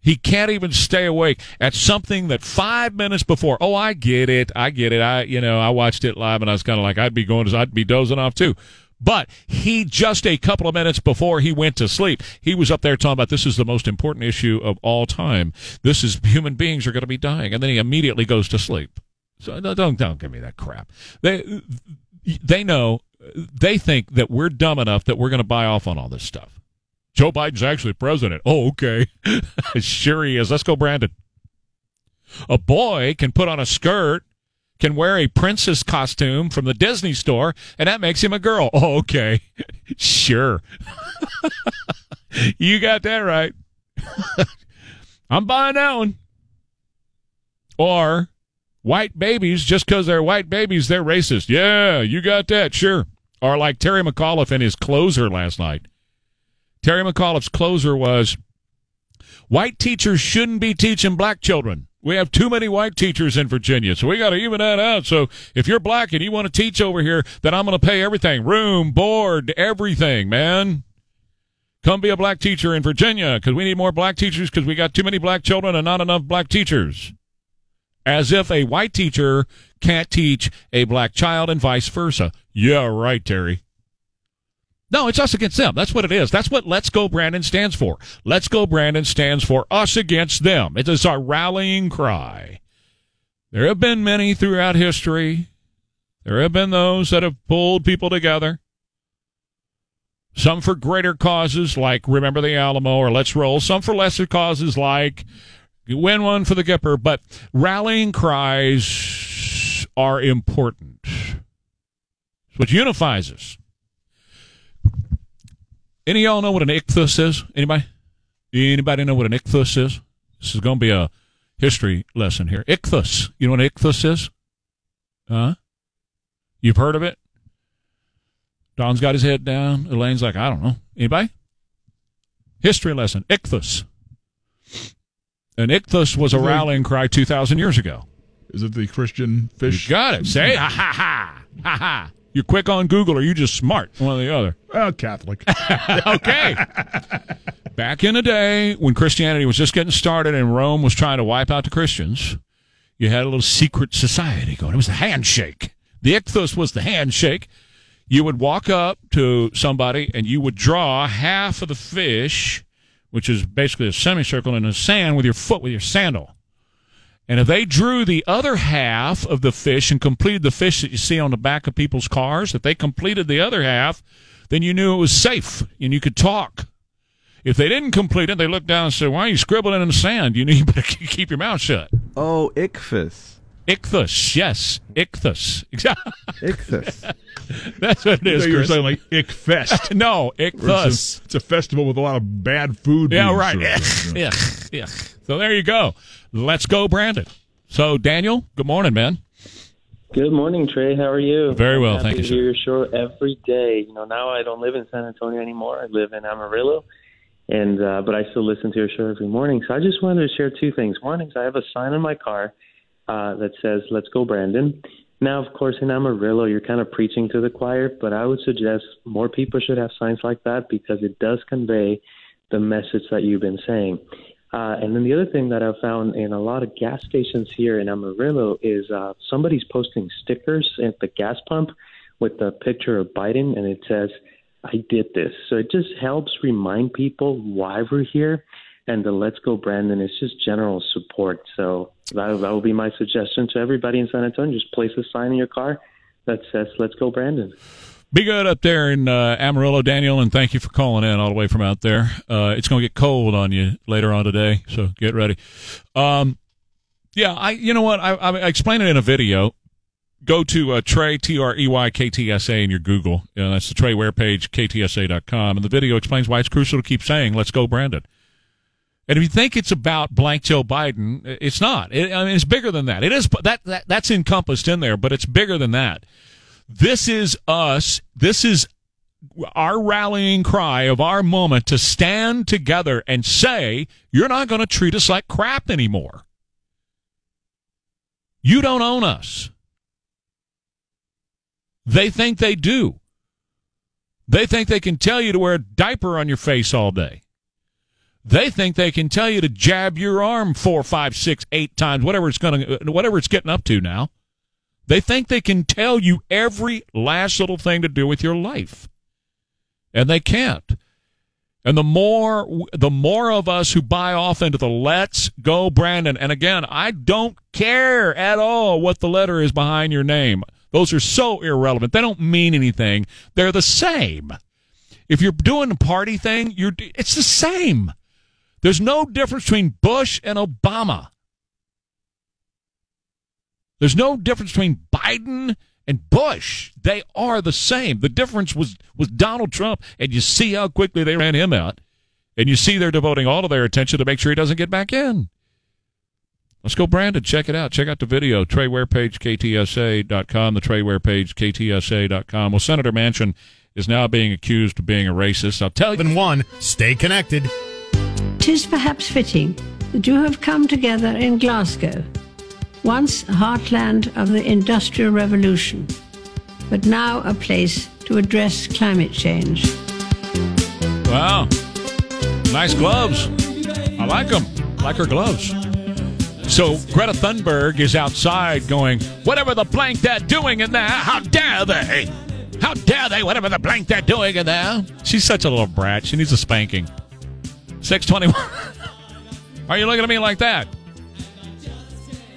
B: He can't even stay awake at something that five minutes before. Oh, I get it. I get it. I, you know, I watched it live and I was kind of like, I'd be going, I'd be dozing off too. But he just a couple of minutes before he went to sleep, he was up there talking about this is the most important issue of all time. This is human beings are going to be dying, and then he immediately goes to sleep. So don't don't give me that crap. They they know they think that we're dumb enough that we're going to buy off on all this stuff. Joe Biden's actually president. Oh, okay, <laughs> sure he is. Let's go, Brandon. A boy can put on a skirt can wear a princess costume from the Disney store, and that makes him a girl. Oh, <laughs> okay. sure. <laughs> you got that right. <laughs> I'm buying that one. Or white babies, just because they're white babies, they're racist. Yeah, you got that. Sure. Or like Terry McAuliffe in his closer last night. Terry McAuliffe's closer was white teachers shouldn't be teaching black children. We have too many white teachers in Virginia, so we got to even that out. So if you're black and you want to teach over here, then I'm going to pay everything room, board, everything, man. Come be a black teacher in Virginia because we need more black teachers because we got too many black children and not enough black teachers. As if a white teacher can't teach a black child and vice versa. Yeah, right, Terry. No, it's us against them. That's what it is. That's what Let's Go Brandon stands for. Let's Go Brandon stands for us against them. It is our rallying cry. There have been many throughout history. There have been those that have pulled people together. Some for greater causes like Remember the Alamo or Let's Roll. Some for lesser causes like Win One for the Gipper. But rallying cries are important. It's what unifies us. Any of y'all know what an ichthus is? Anybody? Anybody know what an ichthus is? This is going to be a history lesson here. Ichthus. You know what an ichthus is? Huh? You've heard of it? Don's got his head down. Elaine's like, I don't know. Anybody? History lesson. Ichthus. An ichthus was a rallying cry 2,000 years ago.
C: Is it the Christian fish?
B: You got it. Say, ha ha ha. Ha ha. You're quick on Google or you just smart? One or the other.
C: Uh, Catholic. <laughs>
B: okay. Back in the day when Christianity was just getting started and Rome was trying to wipe out the Christians, you had a little secret society going. It was the handshake. The ichthus was the handshake. You would walk up to somebody and you would draw half of the fish, which is basically a semicircle in the sand with your foot with your sandal. And if they drew the other half of the fish and completed the fish that you see on the back of people's cars, if they completed the other half, then you knew it was safe and you could talk. If they didn't complete it, they looked down and said, Why are you scribbling in the sand? You need <laughs> to keep your mouth shut.
D: Oh, ichthus.
B: Ichthus, yes. Ichthus. <laughs>
D: Ichthus.
B: That's what it is,
C: You're
B: Chris.
C: saying like ick fest. <laughs>
B: no,
C: It's
B: ichthus.
C: a, it's a festival with a lot of bad food.
B: Yeah, right.
C: served. <laughs>
B: Yeah, yeah. So there you go. Let's go, Brandon. So, Daniel, good morning, man.
J: Good morning, Trey. How are you?
B: Very well,
J: I'm
B: thank
J: happy
B: you,
J: to hear your show every day. You know, now I don't live in San Antonio anymore. I live in Amarillo, and uh, but I still listen to your show every morning. So I just wanted to share two things. One is I have a sign in my car uh, that says "Let's go, Brandon." Now, of course, in Amarillo, you're kind of preaching to the choir, but I would suggest more people should have signs like that because it does convey the message that you've been saying. Uh, and then the other thing that I've found in a lot of gas stations here in Amarillo is uh, somebody's posting stickers at the gas pump with the picture of Biden, and it says, I did this. So it just helps remind people why we're here. And the Let's Go Brandon is just general support. So that, that will be my suggestion to everybody in San Antonio. Just place a sign in your car that says, Let's Go Brandon.
B: Be good up there in uh, Amarillo, Daniel, and thank you for calling in all the way from out there. Uh, it's going to get cold on you later on today, so get ready. Um, yeah, I. You know what? I, I, explained it in a video. Go to uh, Trey T R E Y K T S A in your Google. You know, that's the Trey Ware page, ktsa.com, and the video explains why it's crucial to keep saying "Let's go, Brandon." And if you think it's about blank Joe Biden, it's not. It, I mean, it's bigger than that. It is that, that that's encompassed in there, but it's bigger than that. This is us. This is our rallying cry of our moment to stand together and say, you're not going to treat us like crap anymore. You don't own us. They think they do. They think they can tell you to wear a diaper on your face all day. They think they can tell you to jab your arm four, five, six, eight times, whatever it's going to, whatever it's getting up to now. They think they can tell you every last little thing to do with your life. And they can't. And the more the more of us who buy off into the let's go Brandon and again, I don't care at all what the letter is behind your name. Those are so irrelevant. They don't mean anything. They're the same. If you're doing a party thing, you're it's the same. There's no difference between Bush and Obama. There's no difference between Biden and Bush. They are the same. The difference was was Donald Trump, and you see how quickly they ran him out, and you see they're devoting all of their attention to make sure he doesn't get back in. Let's go, Brandon. Check it out. Check out the video. Trey Ware page, KTSA.com. The Trey Ware page, KTSA.com. Well, Senator Manchin is now being accused of being a racist. I'll tell you.
K: one, stay connected.
L: Tis perhaps fitting that you have come together in Glasgow, once a heartland of the Industrial Revolution, but now a place to address climate change.
B: Wow. Nice gloves. I like them. Like her gloves. So Greta Thunberg is outside going, whatever the blank they're doing in there, how dare they? How dare they, whatever the blank they're doing in there? She's such a little brat. She needs a spanking. 621. <laughs> Are you looking at me like that?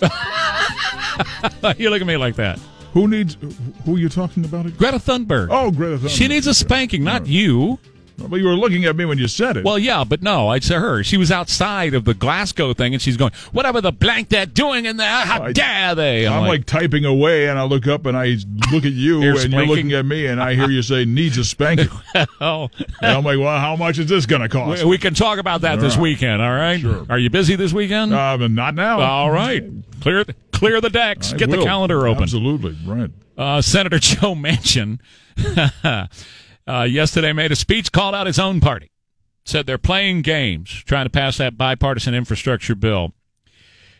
B: <laughs> you look at me like that.
C: Who needs? Who are you talking about?
B: Greta Thunberg.
C: Oh, Greta Thunberg.
B: She needs a spanking, not you.
C: Well, you were looking at me when you said it.
B: Well, yeah, but no, I'd say her. She was outside of the Glasgow thing, and she's going, "Whatever the blank they're doing in there, how
C: I-
B: dare they?"
C: I'm like, typing away, and I look up and I look at you, and you're looking at me, and I hear you say needs a spanking. <laughs>
B: "Oh,
C: and I'm like, well, how much is this going to cost?
B: we, we can talk about that this
C: All right.
B: weekend. All right?
C: Sure.
B: Are you busy this weekend?
C: Um, not now.
B: all right, clear clear the decks.
C: I
B: Get the calendar open.
C: Absolutely right.
B: Uh, Senator <laughs> Joe Manchin <laughs> uh, yesterday made a speech, called out his own party, said they're playing games, trying to pass that bipartisan infrastructure bill.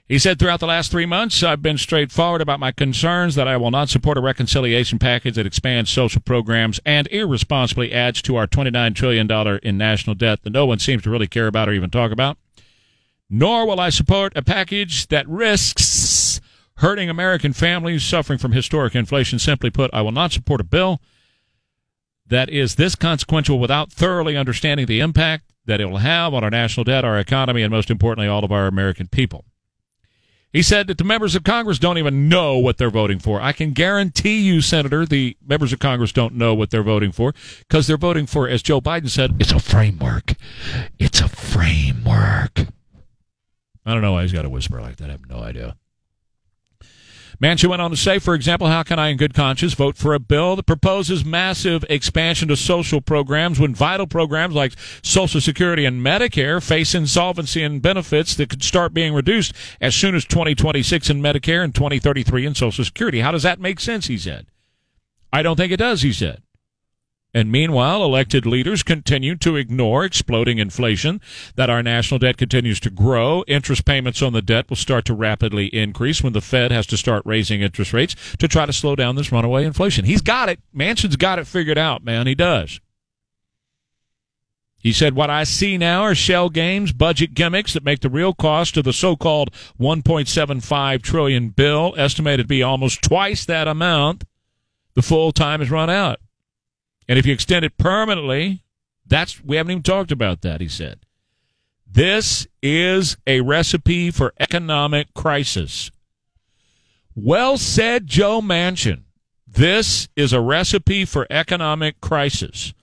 B: He said, throughout the last three months, I've been straightforward about my concerns that I will not support a reconciliation package that expands social programs and irresponsibly adds to our $29 trillion in national debt that no one seems to really care about or even talk about. Nor will I support a package that risks hurting American families suffering from historic inflation. Simply put, I will not support a bill that is this consequential without thoroughly understanding the impact that it will have on our national debt, our economy, and most importantly, all of our American people. He said that the members of Congress don't even know what they're voting for. I can guarantee you, Senator, the members of Congress don't know what they're voting for because they're voting for, as Joe Biden said, it's a framework. It's a framework. I don't know why he's got to whisper like that. I have no idea. Manchin went on to say, for example, how can I, in good conscience, vote for a bill that proposes massive expansion to social programs when vital programs like Social Security and Medicare face insolvency and benefits that could start being reduced as soon as 2026 in Medicare and 2033 in Social Security? How does that make sense? He said. I don't think it does, he said. And meanwhile, elected leaders continue to ignore exploding inflation, that our national debt continues to grow. Interest payments on the debt will start to rapidly increase when the Fed has to start raising interest rates to try to slow down this runaway inflation. He's got it. Manchin's got it figured out, man. He does. He said, What I see now are shell games, budget gimmicks that make the real cost of the so called 1.75 trillion bill, estimated to be almost twice that amount, the full time has run out. And if you extend it permanently, that's we haven't even talked about that, he said. This is a recipe for economic crisis. Well said, Joe Manchin. This is a recipe for economic crisis.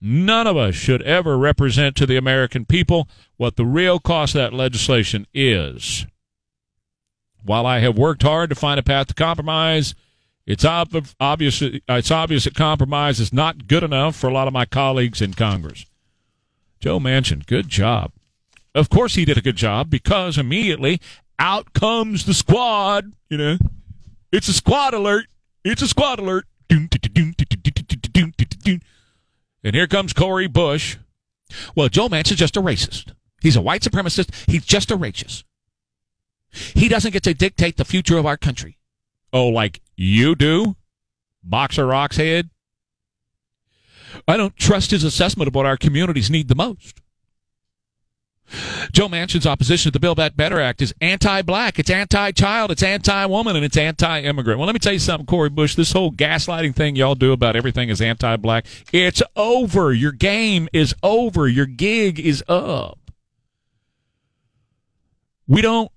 B: None of us should ever represent to the American people what the real cost of that legislation is. While I have worked hard to find a path to compromise, it's ob- obvious it's obvious that compromise is not good enough for a lot of my colleagues in Congress. Joe Manchin, good job. Of course he did a good job because immediately out comes the squad, you know. It's a squad alert. It's a squad alert. And here comes Cori Bush. Well, Joe Manchin's just a racist. He's a white supremacist. He's just a racist. He doesn't get to dictate the future of our country. Oh, like you do? Boxer Rock's head? I don't trust his assessment of what our communities need the most. Joe Manchin's opposition to the Build Back Better Act is anti-black, it's anti-child, it's anti-woman, and it's anti-immigrant. Well, let me tell you something, Cori Bush. This whole gaslighting thing y'all do about everything is anti-black. It's over. Your game is over. Your gig is up. We don't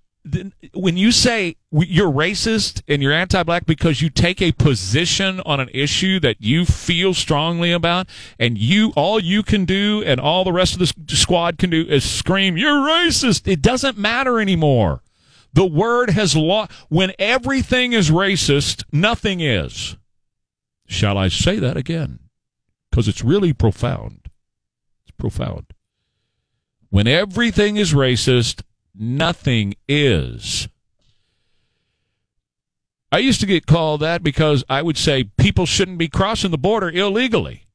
B: when you say you're racist and you're anti-black because you take a position on an issue that you feel strongly about and you all you can do and all the rest of the squad can do is scream you're racist. It doesn't matter anymore. The word has lost when everything is racist nothing is. Shall i say that again? Because it's really profound. It's profound. When everything is racist nothing is. I used to get called that because I would say people shouldn't be crossing the border illegally.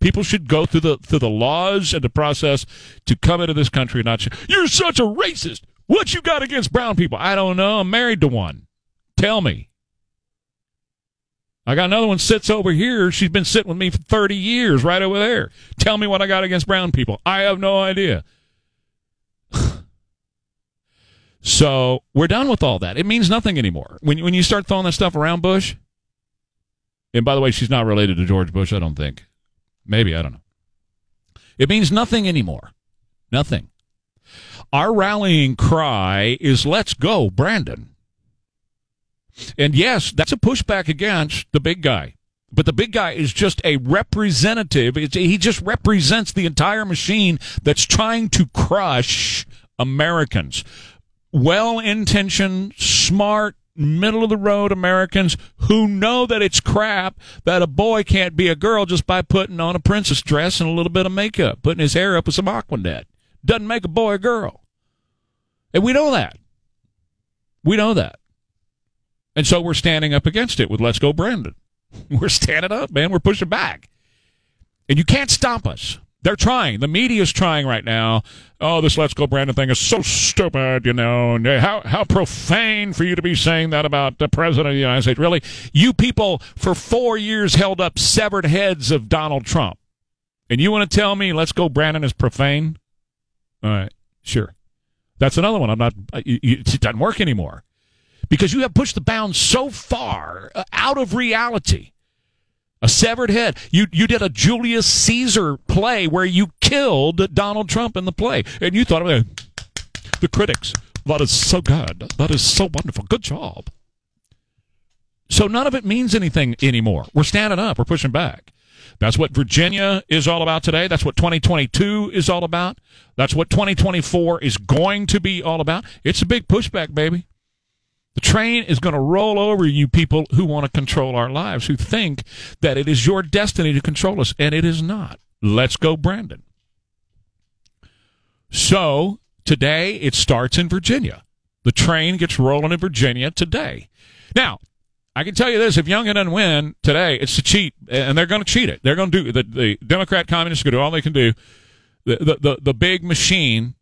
B: People should go through the through the laws and the process to come into this country. Not you're such a racist. What you got against brown people? I don't know. I'm married to one. Tell me. I got another one sits over here. She's been sitting with me for 30 years right over there. Tell me what I got against brown people. I have no idea. So we're done with all that. It means nothing anymore. When when you start throwing that stuff around Bush, and by the way, she's not related to George Bush, I don't think. Maybe, I don't know. It means nothing anymore. Nothing. Our rallying cry is let's go, Brandon. And yes, that's a pushback against the big guy. But the big guy is just a representative. It's, he just represents the entire machine that's trying to crush Americans well intentioned, smart, middle of the road Americans who know that it's crap that a boy can't be a girl just by putting on a princess dress and a little bit of makeup, putting his hair up with some Aquanet. Doesn't make a boy a girl. And we know that. We know that. And so we're standing up against it with Let's Go Brandon. <laughs> We're standing up, man. We're pushing back. And you can't stop us. They're trying. The media's trying right now. Oh, this "Let's Go Brandon" thing is so stupid. You know, and how how profane for you to be saying that about the president of the United States. Really, you people for four years held up severed heads of Donald Trump, and you want to tell me "Let's Go Brandon" is profane? All right, sure. That's another one. I'm not. It doesn't work anymore because you have pushed the bounds so far uh, out of reality a severed head. You you did a Julius Caesar play where you killed Donald Trump in the play, and you thought it. The critics. That is so good. That is so wonderful. Good job. So none of it means anything anymore. We're standing up. We're pushing back. That's what Virginia is all about today. That's what 2022 is all about. That's what 2024 is going to be all about. It's a big pushback, baby. The train is going to roll over you people who want to control our lives, who think that it is your destiny to control us, and it is not. Let's go, Brandon. So today it starts in Virginia. The train gets rolling in Virginia today. Now, I can tell you this: if Youngkin doesn't win today, it's to cheat, and they're going to cheat it. They're going to do the, the Democrat communists are going to do all they can do. The, the the the big machine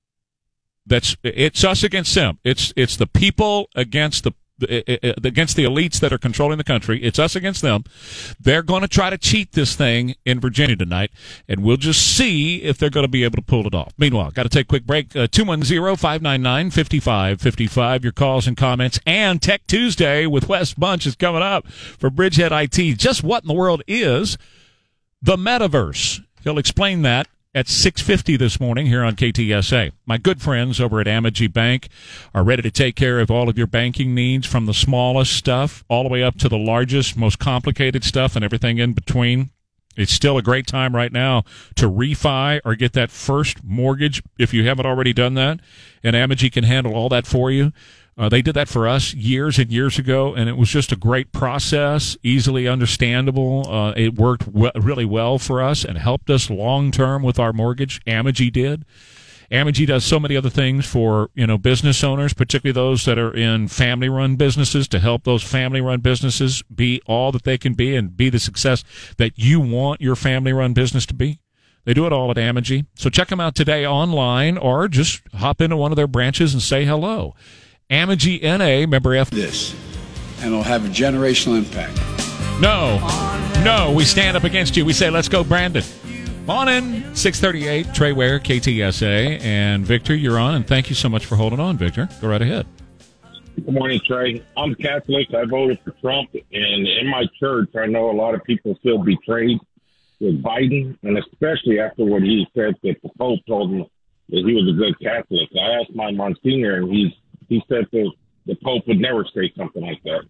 B: that's it's us against them. It's it's the people against the eh, eh, eh, against the elites that are controlling the country. It's us against them. They're going to try to cheat this thing in Virginia tonight, and we'll just see if they're going to be able to pull it off. Meanwhile, got to take a quick break. Uh, 210-599-5555. Your calls and comments. And Tech Tuesday with Wes Bunch is coming up for Bridgehead IT. Just what in the world is the metaverse? He'll explain that at 6:50 this morning here on KTSA. My good friends over at Amegy Bank are ready to take care of all of your banking needs from the smallest stuff all the way up to the largest, most complicated stuff and everything in between. It's still a great time right now to refi or get that first mortgage if you haven't already done that. And Amegy can handle all that for you. Uh, they did that for us years and years ago, and it was just a great process, easily understandable. Uh, it worked really well for us and helped us long term with our mortgage. Amegy did. Amegy does so many other things for you know business owners, particularly those that are in family-run businesses, to help those family-run businesses be all that they can be and be the success that you want your family-run business to be. They do it all at Amegy. So check them out today online, or just hop into one of their branches and say hello. Amegy NA, member F.
K: This, and it'll have a generational impact.
B: No, no, we stand up against you. We say, let's go, Brandon. Morning, 638, Trey Ware, KTSA. And Victor, you're on, and thank you so much for holding on, Victor. Go right ahead.
M: Good morning, Trey. I'm Catholic. I voted for Trump, and in my church, I know a lot of people feel betrayed with Biden, and especially after what he said that the Pope told him that he was a good Catholic. I asked my Monsignor, and he's he said that the Pope would never say something like that.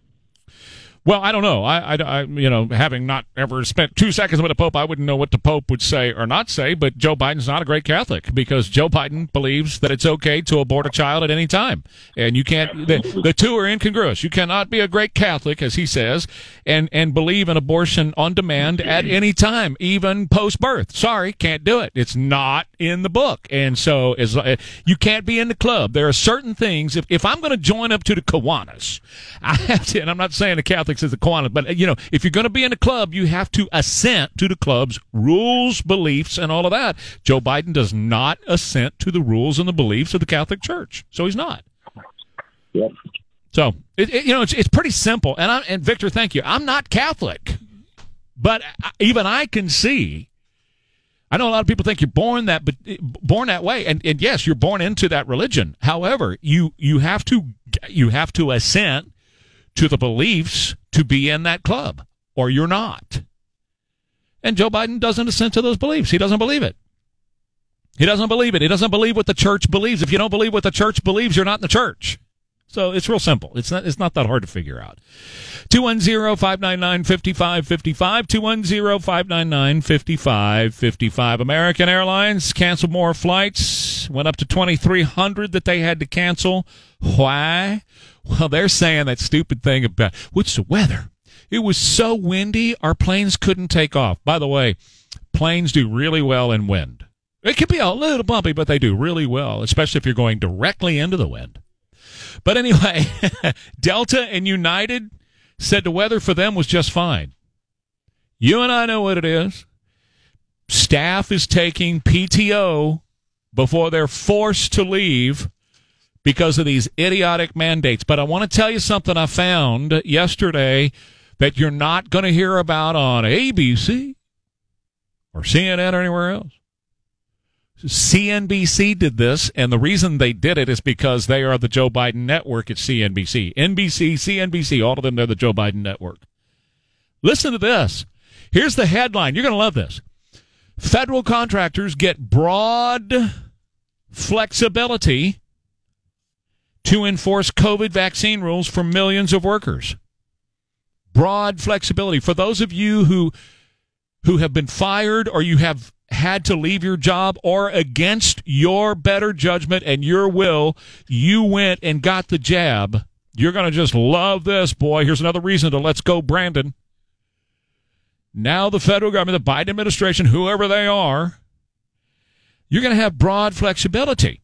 B: Well, I don't know. I, I, I, you know, having not ever spent two seconds with a pope, I wouldn't know what the pope would say or not say. But Joe Biden's not a great Catholic because Joe Biden believes that it's okay to abort a child at any time, and you can't. The, the two are incongruous. You cannot be a great Catholic, as he says, and and believe in abortion on demand at any time, even post birth. Sorry, can't do it. It's not in the book, and so as uh, you can't be in the club. There are certain things. If if I'm going to join up to the Kiwanis, <laughs> I have to. And I'm not saying the Catholics is the Kiwanis, but you know, if you're going to be in a club, you have to assent to the club's rules, beliefs, and all of that. Joe Biden does not assent to the rules and the beliefs of the Catholic Church, so he's not.
M: Yep.
B: So it, it, you know, it's it's pretty simple. And I'm and Victor, thank you. I'm not Catholic, but even I can see. I know a lot of people think you're born that, but eh, born that way, and, and yes, you're born into that religion. However, you you have to you have to assent to the beliefs to be in that club, or you're not. And Joe Biden doesn't assent to those beliefs. He doesn't believe it. He doesn't believe it. He doesn't believe what the church believes. If you don't believe what the church believes, you're not in the church. So it's real simple. It's not it's not that hard to figure out. 210-599-5555 210-599-5555 American Airlines canceled more flights, went up to 2300 that they had to cancel. Why? Well, they're saying that stupid thing about what's the weather? It was so windy our planes couldn't take off. By the way, planes do really well in wind. It can be a little bumpy, but they do really well, especially if you're going directly into the wind. But anyway, <laughs> Delta and United said the weather for them was just fine. You and I know what it is. Staff is taking PTO before they're forced to leave because of these idiotic mandates. But I want to tell you something I found yesterday that you're not going to hear about on ABC or CNN or anywhere else. CNBC did this, and the reason they did it is because they are the Joe Biden network at CNBC. NBC, CNBC, all of them, they're the Joe Biden network. Listen to this. Here's the headline. You're going to love this. Federal contractors get broad flexibility to enforce COVID vaccine rules for millions of workers. Broad flexibility. For those of you who who have been fired or you have had to leave your job or against your better judgment and your will, you went and got the jab. You're going to just love this, boy. Here's another reason to let's go, Brandon. Now, the federal government, the Biden administration, whoever they are, you're going to have broad flexibility.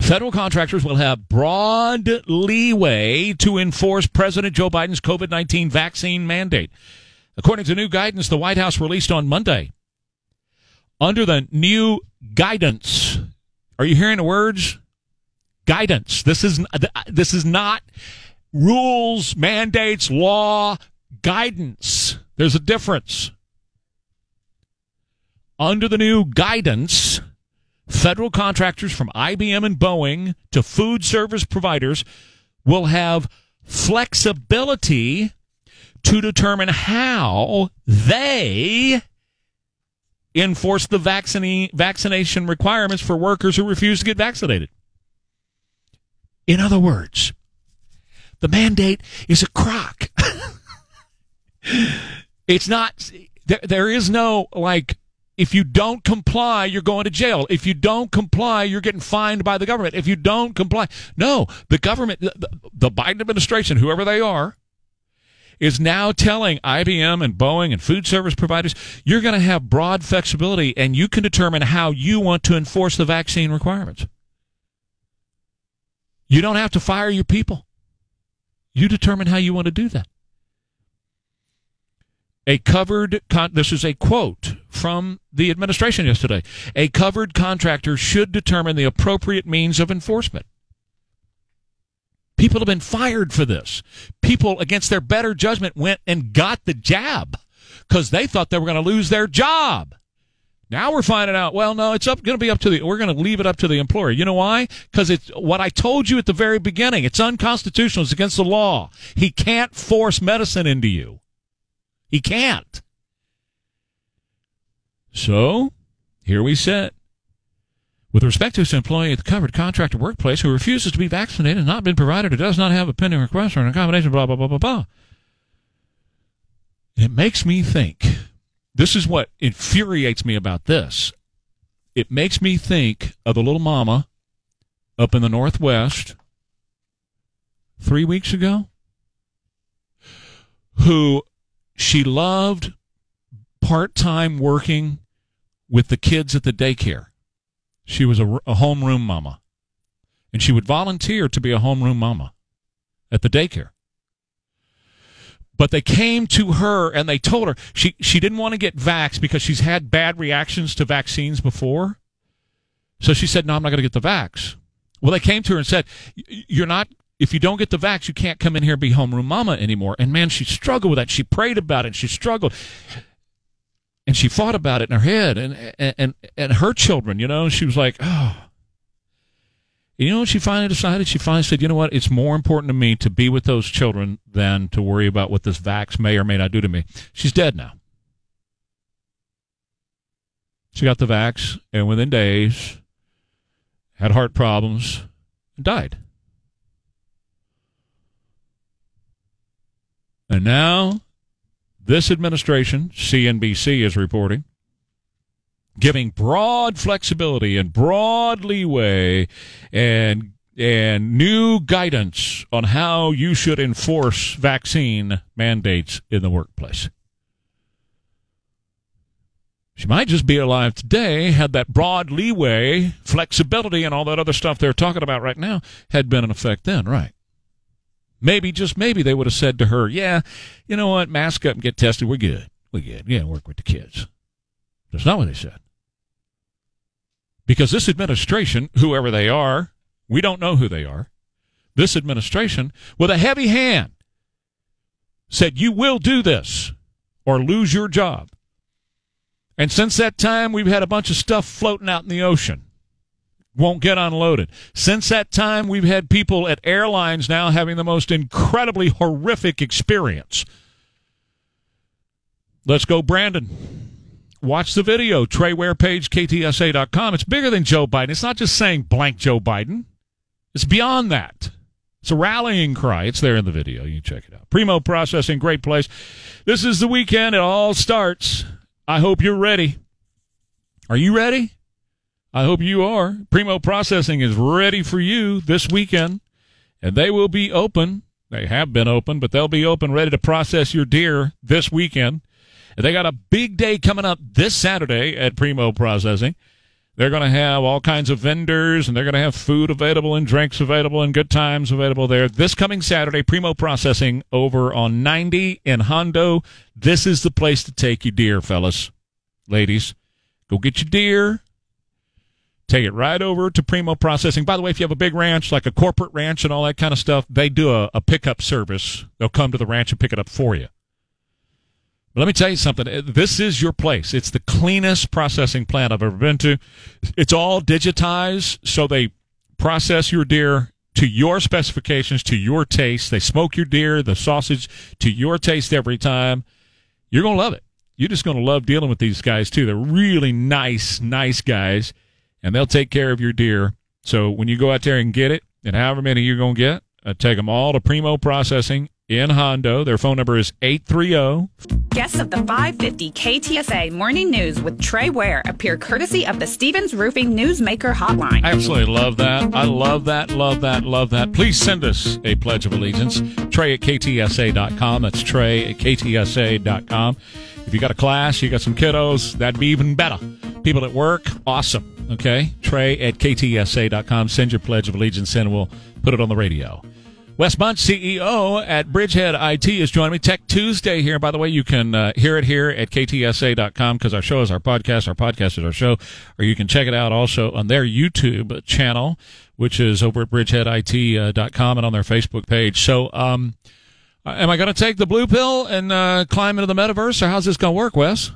B: Federal contractors will have broad leeway to enforce President Joe Biden's COVID 19 vaccine mandate. According to new guidance the White House released on Monday, under the new guidance, are you hearing the words? Guidance. This is this is not rules, mandates, law, guidance. There's a difference. Under the new guidance, federal contractors from IBM and Boeing to food service providers will have flexibility to determine how they enforce the vaccine vaccination requirements for workers who refuse to get vaccinated. In other words, the mandate is a crock. <laughs> it's not there, there is no like if you don't comply you're going to jail if you don't comply you're getting fined by the government if you don't comply no the government the, biden administration whoever they are is now telling IBM and Boeing and food service providers you're going to have broad flexibility and you can determine how you want to enforce the vaccine requirements. You don't have to fire your people. You determine how you want to do that. A covered con- this is a quote from the administration yesterday. A covered contractor should determine the appropriate means of enforcement. People have been fired for this. People, against their better judgment, went and got the jab because they thought they were going to lose their job. Now we're finding out. Well, no, it's up going to be up to the. We're going to leave it up to the employer. You know why? Because it's what I told you at the very beginning. It's unconstitutional. It's against the law. He can't force medicine into you. He can't. So here we sit. With respect to this employee at the covered contractor workplace who refuses to be vaccinated and not been provided or does not have a pending request for an accommodation, blah, blah, blah, blah, blah. It makes me think this is what infuriates me about this. It makes me think of the little mama up in the Northwest three weeks ago who she loved part time working with the kids at the daycare. She was a, a homeroom mama. And she would volunteer to be a homeroom mama at the daycare. But they came to her and they told her she, she didn't want to get vaxxed because she's had bad reactions to vaccines before. So she said, No, I'm not going to get the vax. Well, they came to her and said, You're not, if you don't get the vax, you can't come in here and be homeroom mama anymore. And man, she struggled with that. She prayed about it. She struggled. And she fought about it in her head. And and and her children you know she was like oh. You know she finally decided she finally said you know what? It's more important to me to be with those children than to worry about what this vax may or may not do to me. She's dead now. She got the vax and within days had heart problems and died and now this administration, CNBC is reporting, giving broad flexibility and broad leeway and and new guidance on how you should enforce vaccine mandates in the workplace. She might just be alive today had that broad leeway, flexibility, and all that other stuff they're talking about right now had been in effect then, right? Maybe, just maybe, they would have said to her, Yeah, you know what? Mask up and get tested. We're good. We're good. Yeah, work with the kids. That's not what they said. Because this administration, whoever they are, we don't know who they are. This administration, with a heavy hand, said, You will do this or lose your job. And since that time, we've had a bunch of stuff floating out in the ocean won't get unloaded. Since that time, we've had people at airlines now having the most incredibly horrific experience. Let's go, Brandon. Watch the video, Trey Ware page, KTSA.com. It's bigger than Joe Biden. It's not just saying blank Joe Biden, it's beyond that. It's a rallying cry. It's there in the video. You check it out. Primo Processing, great place. This is the weekend. It all starts. I hope you're ready. Are you ready? I hope you are. Primo Processing is ready for you this weekend, and they will be open. They have been open, but they'll be open, ready to process your deer this weekend. And they got a big day coming up this Saturday at Primo Processing. They're going to have all kinds of vendors, and they're going to have food available and drinks available and good times available there. This coming Saturday, Primo Processing over on 90 in Hondo. This is the place to take your deer, fellas, ladies. Go get your deer Take it right over to Primo Processing. By the way, if you have a big ranch, like a corporate ranch and all that kind of stuff, they do a, a pickup service. They'll come to the ranch and pick it up for you. But let me tell you something. This is your place. It's the cleanest processing plant I've ever been to. It's all digitized, so they process your deer to your specifications, to your taste. They smoke your deer, the sausage to your taste every time. You're going to love it. you're just going to love dealing with these guys too. They're really nice, nice guys, and they'll take care of your deer. So when you go out there and get it, and however many you're going to get, uh, take them all to Primo Processing in Hondo. Their phone number is 830
N: Guests of the 550 KTSA Morning News with Trey Ware appear courtesy of the Stevens Roofing Newsmaker Hotline.
B: I absolutely love that. I love that, love that, love that. Please send us a Pledge of Allegiance. Trey at KTSA.com. That's Trey at KTSA.com. If you got a class, you got some kiddos, that'd be even better. People at work, awesome. Okay? Trey at KTSA.com. Send your Pledge of Allegiance in and we'll put it on the radio. Wes Bunch, CEO at Bridgehead IT, is joining me. Tech Tuesday here. By the way, you can uh, hear it here at ktsa.com because our show is our podcast. Our podcast is our show. Or you can check it out also on their YouTube channel, which is over at bridgeheadit.com and on their Facebook page. So, um, am I going to take the blue pill and uh, climb into the metaverse, or how's this going to work, Wes?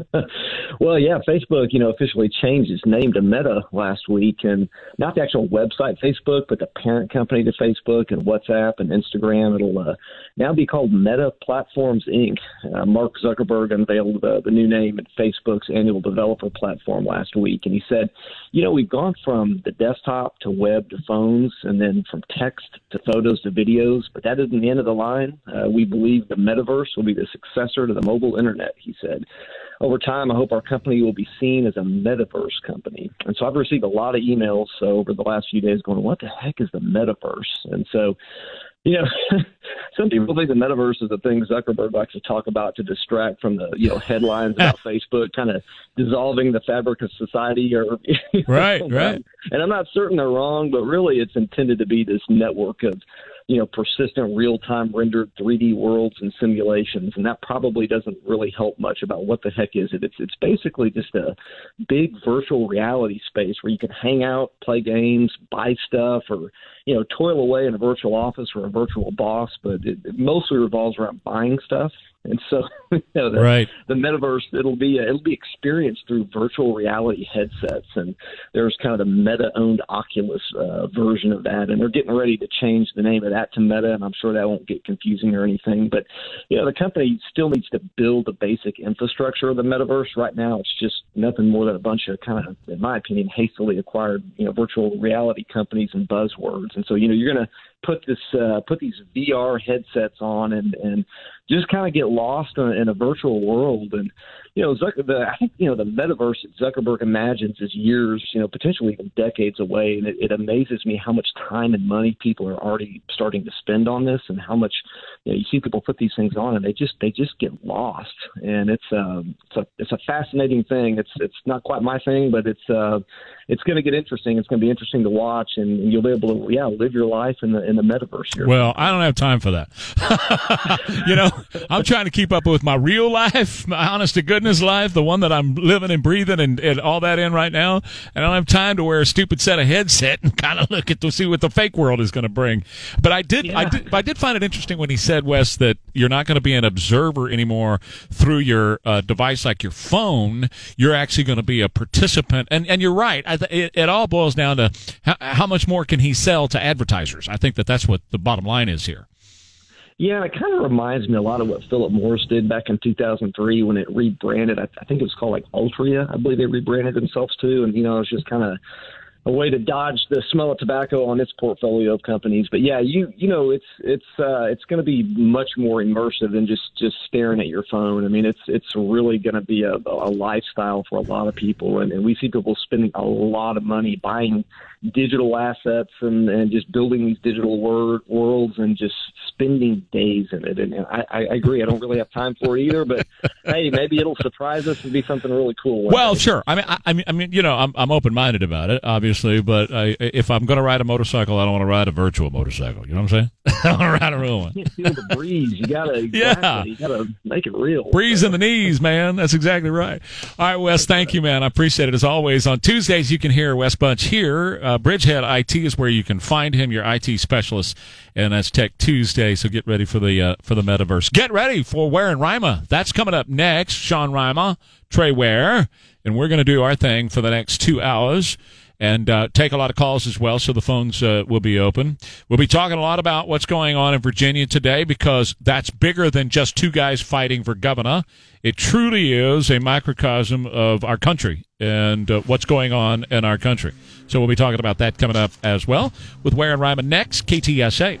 B: <laughs>
O: well, yeah, Facebook, you know, officially changed its name to Meta last week, and not the actual website Facebook, but the parent company to Facebook and WhatsApp and Instagram. It'll uh, now be called Meta Platforms Inc. Uh, Mark Zuckerberg unveiled uh, the new name at Facebook's annual developer platform last week, and he said, you know, we've gone from the desktop to web to phones, and then from text to photos to videos, but that isn't the end of the line. Uh, we believe the metaverse will be the successor to the mobile internet, he said over time, I hope our company will be seen as a metaverse company. And so I've received a lot of emails uh, over the last few days going, what the heck is the metaverse? And so, you know, <laughs> some people think the metaverse is the thing Zuckerberg likes to talk about to distract from the, you know, headlines about Facebook kind of dissolving the fabric of society or <laughs>
B: right, right.
O: And I'm not certain they're wrong, but really it's intended to be this network of you know, persistent real time rendered 3D worlds and simulations, and that probably doesn't really help much about what the heck is it. It's it's basically just a big virtual reality space where you can hang out, play games, buy stuff, or you know, toil away in a virtual office or a virtual boss. But it, it mostly revolves around buying stuff. And so, <laughs> you know, the,
B: right.
O: the metaverse it'll be it'll be experienced through virtual reality headsets, and there's kind of the Meta-owned Oculus uh, version of that, and they're getting ready to change the name of that to Meta, and I'm sure that won't get confusing or anything. But you know, the company still needs to build the basic infrastructure of the metaverse. Right now, it's just nothing more than a bunch of kind of, in my opinion, hastily acquired you know virtual reality companies and buzzwords, and so you know you're going to put this uh, put these VR headsets on and and just kind of get lost in, in a virtual world. And you know, the, I think you know the metaverse that Zuckerberg imagines is years, you know, potentially even decades away. And it, it amazes me how much time and money people are already starting to spend on this, and how much you know you see people put these things on and they just they just get lost. And it's um it's a it's a fascinating thing. It's it's not quite my thing, but it's uh it's going to get interesting. It's going to be interesting to watch, and you'll be able to yeah live your life in the in the metaverse here.
B: Well, I don't have time for that. <laughs> you know, I'm trying to keep up with my real life, my honest to goodness life, the one that I'm living and breathing and, and all that in right now. And I don't have time to wear a stupid set of headset and <laughs> kind of look at to see what the fake world is going to bring. But I did,
O: Yeah.
B: I did, I did find it interesting when he said, Wes, that you're not going to be an observer anymore through your uh, device like your phone. You're actually going to be a participant. And and you're right. I th- it, it all boils down to how, how much more can he sell to advertisers. I think that that's what the bottom line is here.
O: Yeah, it kind of reminds me a lot of what Philip Morris did back in 2003 when it rebranded. I, I think it was called like Altria. I believe they rebranded themselves too, and you know, it's just kind of a way to dodge the smell of tobacco on its portfolio of companies. But yeah, you you know, it's it's uh, it's going to be much more immersive than just just staring at your phone. I mean, it's it's really going to be a, a lifestyle for a lot of people, and, and we see people spending a lot of money buying digital assets and, and just building these digital wor- worlds and just spending days in it. And, I, I agree, I don't really have time for it either. But <laughs> hey, maybe it'll surprise us and be something really cool.
B: Well,
O: day.
B: sure. I mean, I, I mean, I mean, you know, I'm I'm open minded about it, obviously. But I, if I'm going to ride a motorcycle, I don't want to ride a virtual motorcycle. You know what I'm saying? <laughs> I want to ride a real one.
O: You can't feel the breeze. You gotta <laughs> exactly,
B: Yeah.
O: You gotta make it real.
B: Breeze in the knees, man. That's exactly right. All right, Wes, thank you, man. I appreciate it as always. On Tuesdays, you can hear Wes Bunch here. Uh, Bridgehead IT is where you can find him, your IT specialist, and that's Tech Tuesday. So get ready for the uh, for the metaverse. Get ready for Ware and Rima. That's coming up next. Sean Rima, Trey Ware, and we're going to do our thing for the next two hours. And uh, take a lot of calls as well. So the phones uh, will be open. We'll be talking a lot about what's going on in Virginia today because that's bigger than just two guys fighting for governor. It truly is a microcosm of our country and uh, what's going on in our country. So we'll be talking about that coming up as well with Ware and Rima next. KTSA.